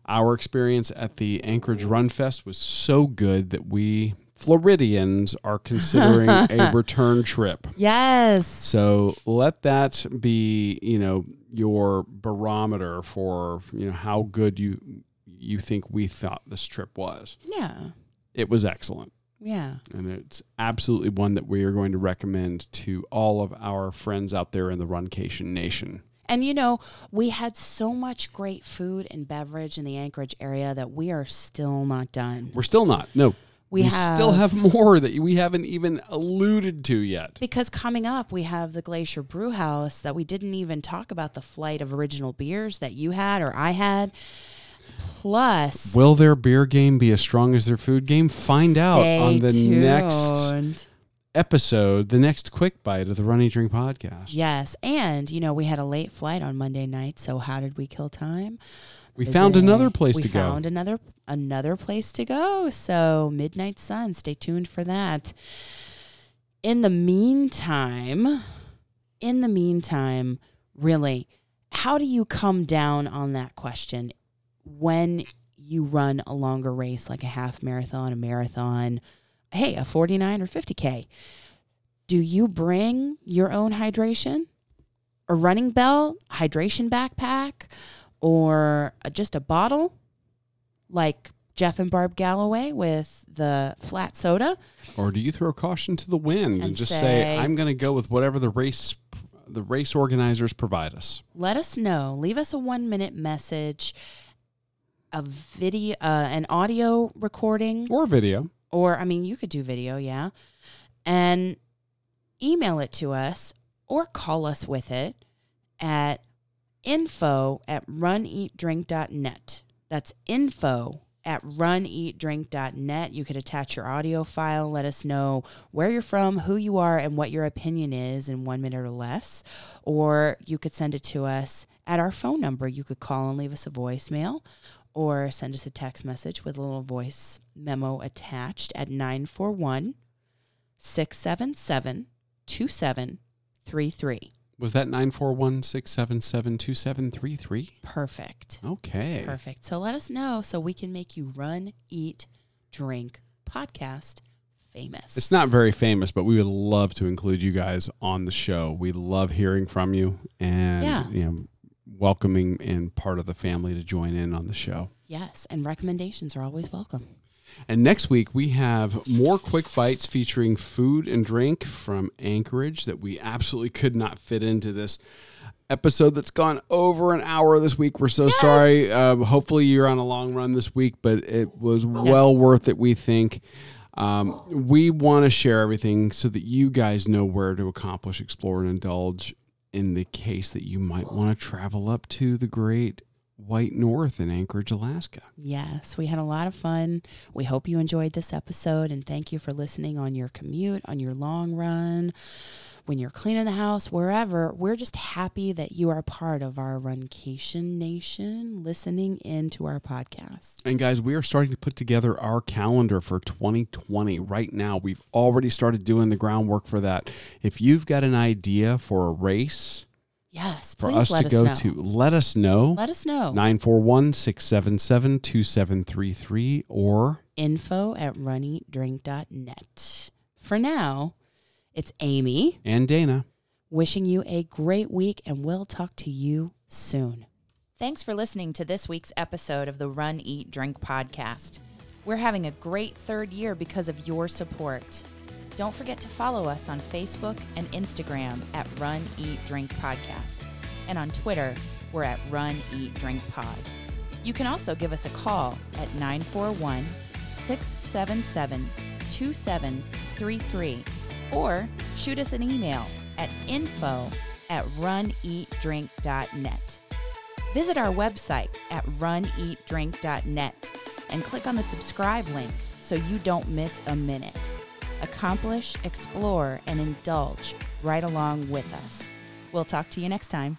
our experience at the Anchorage RunFest was so good that we Floridians are considering *laughs* a return trip.
yes.
So let that be, you know, your barometer for you know how good you you think we thought this trip was.
Yeah.
It was excellent.
Yeah.
And it's absolutely one that we are going to recommend to all of our friends out there in the Runcation Nation.
And you know, we had so much great food and beverage in the Anchorage area that we are still not done.
We're still not. No.
We
still
have-
have *laughs* more that we haven't even alluded to yet.
Because coming up, we have the Glacier Brewhouse that we didn't even talk about the flight of original beers that you had or I had. Plus,
Will their beer game be as strong as their food game? Find out on the next
tuned.
Episode, the next quick bite of the Run Eat Drink podcast.
Yes, and you know we had a late flight on Monday night, so how did we kill time?
We found
Visiting-
another place to go.
We found another another place to go. So Midnight Sun, stay tuned for that. In the meantime, in the meantime, really, how do you come down on that question when you run a longer race like a half marathon, a marathon, hey, a 49 or 50k? Do you bring your own hydration? A running belt, hydration backpack, or just a bottle like Jeff and Barb Galloway with the flat soda?
Or do you throw caution to the wind and,
And
just say,
say-
I'm going to go with whatever the race the race organizers provide us?
Let us know. Leave us a one minute message, a video, uh, an audio recording,
Or video.
Or I mean, you could do video, yeah, and email it to us or call us with it at info at runeatdrink.net. That's info at runeatdrink.net. You could attach your audio file, let us know where you're from, who you are, and what your opinion is in one minute or less. Or you could send it to us at our phone number. You could call and leave us a voicemail or send us a text message with a little voice memo attached at 941 677 2733.
Was that 941 677 2733?
Perfect.
Okay.
Perfect. So let us know so we can make you run, eat, drink podcast famous.
It's not very famous, but we would love to include you guys on the show. We love hearing from you and
Yeah.
you know welcoming and part of the family to join in on the show.
Yes, and recommendations are always welcome.
And next week we have more quick bites featuring food and drink from Anchorage that we absolutely could not fit into this episode that's gone over an hour this week. We're so sorry. Uh, hopefully you're on a long run this week, but it was well worth it. We think. Um, we want to share everything so that you guys know where to accomplish, explore, and indulge in the case that you might want to travel up to the great white north in Anchorage, Alaska.
Yes, we had a lot of fun. We hope you enjoyed this episode and thank you for listening on your commute, on your long run, when you're cleaning the house, wherever. We're just happy that you are part of our Runcation Nation listening into our podcast.
And guys, we are starting to put together our calendar for 2020 right now. We've already started doing the groundwork for that. If you've got an idea for a race
Yes,
for
please
us
let
to
us
go
know.
to, let us know.
Let us know.
941 677 2733 or
Info at runeatdrink.net. For now, it's Amy
and Dana.
wishing you a great week and we'll talk to you soon.
Thanks for listening to this week's episode of the Run, Eat, Drink podcast. We're having a great third year because of your support. Don't forget to follow us on Facebook and Instagram at Run, Eat, Drink Podcast. And on Twitter, we're at Run, Eat, Drink Pod. You can also give us a call at 941 677 2733 or shoot us an email at info at runeatdrink.net. Visit our website at runeatdrink.net and click on the subscribe link so you don't miss a minute. Accomplish, explore, and indulge right along with us. We'll talk to you next time.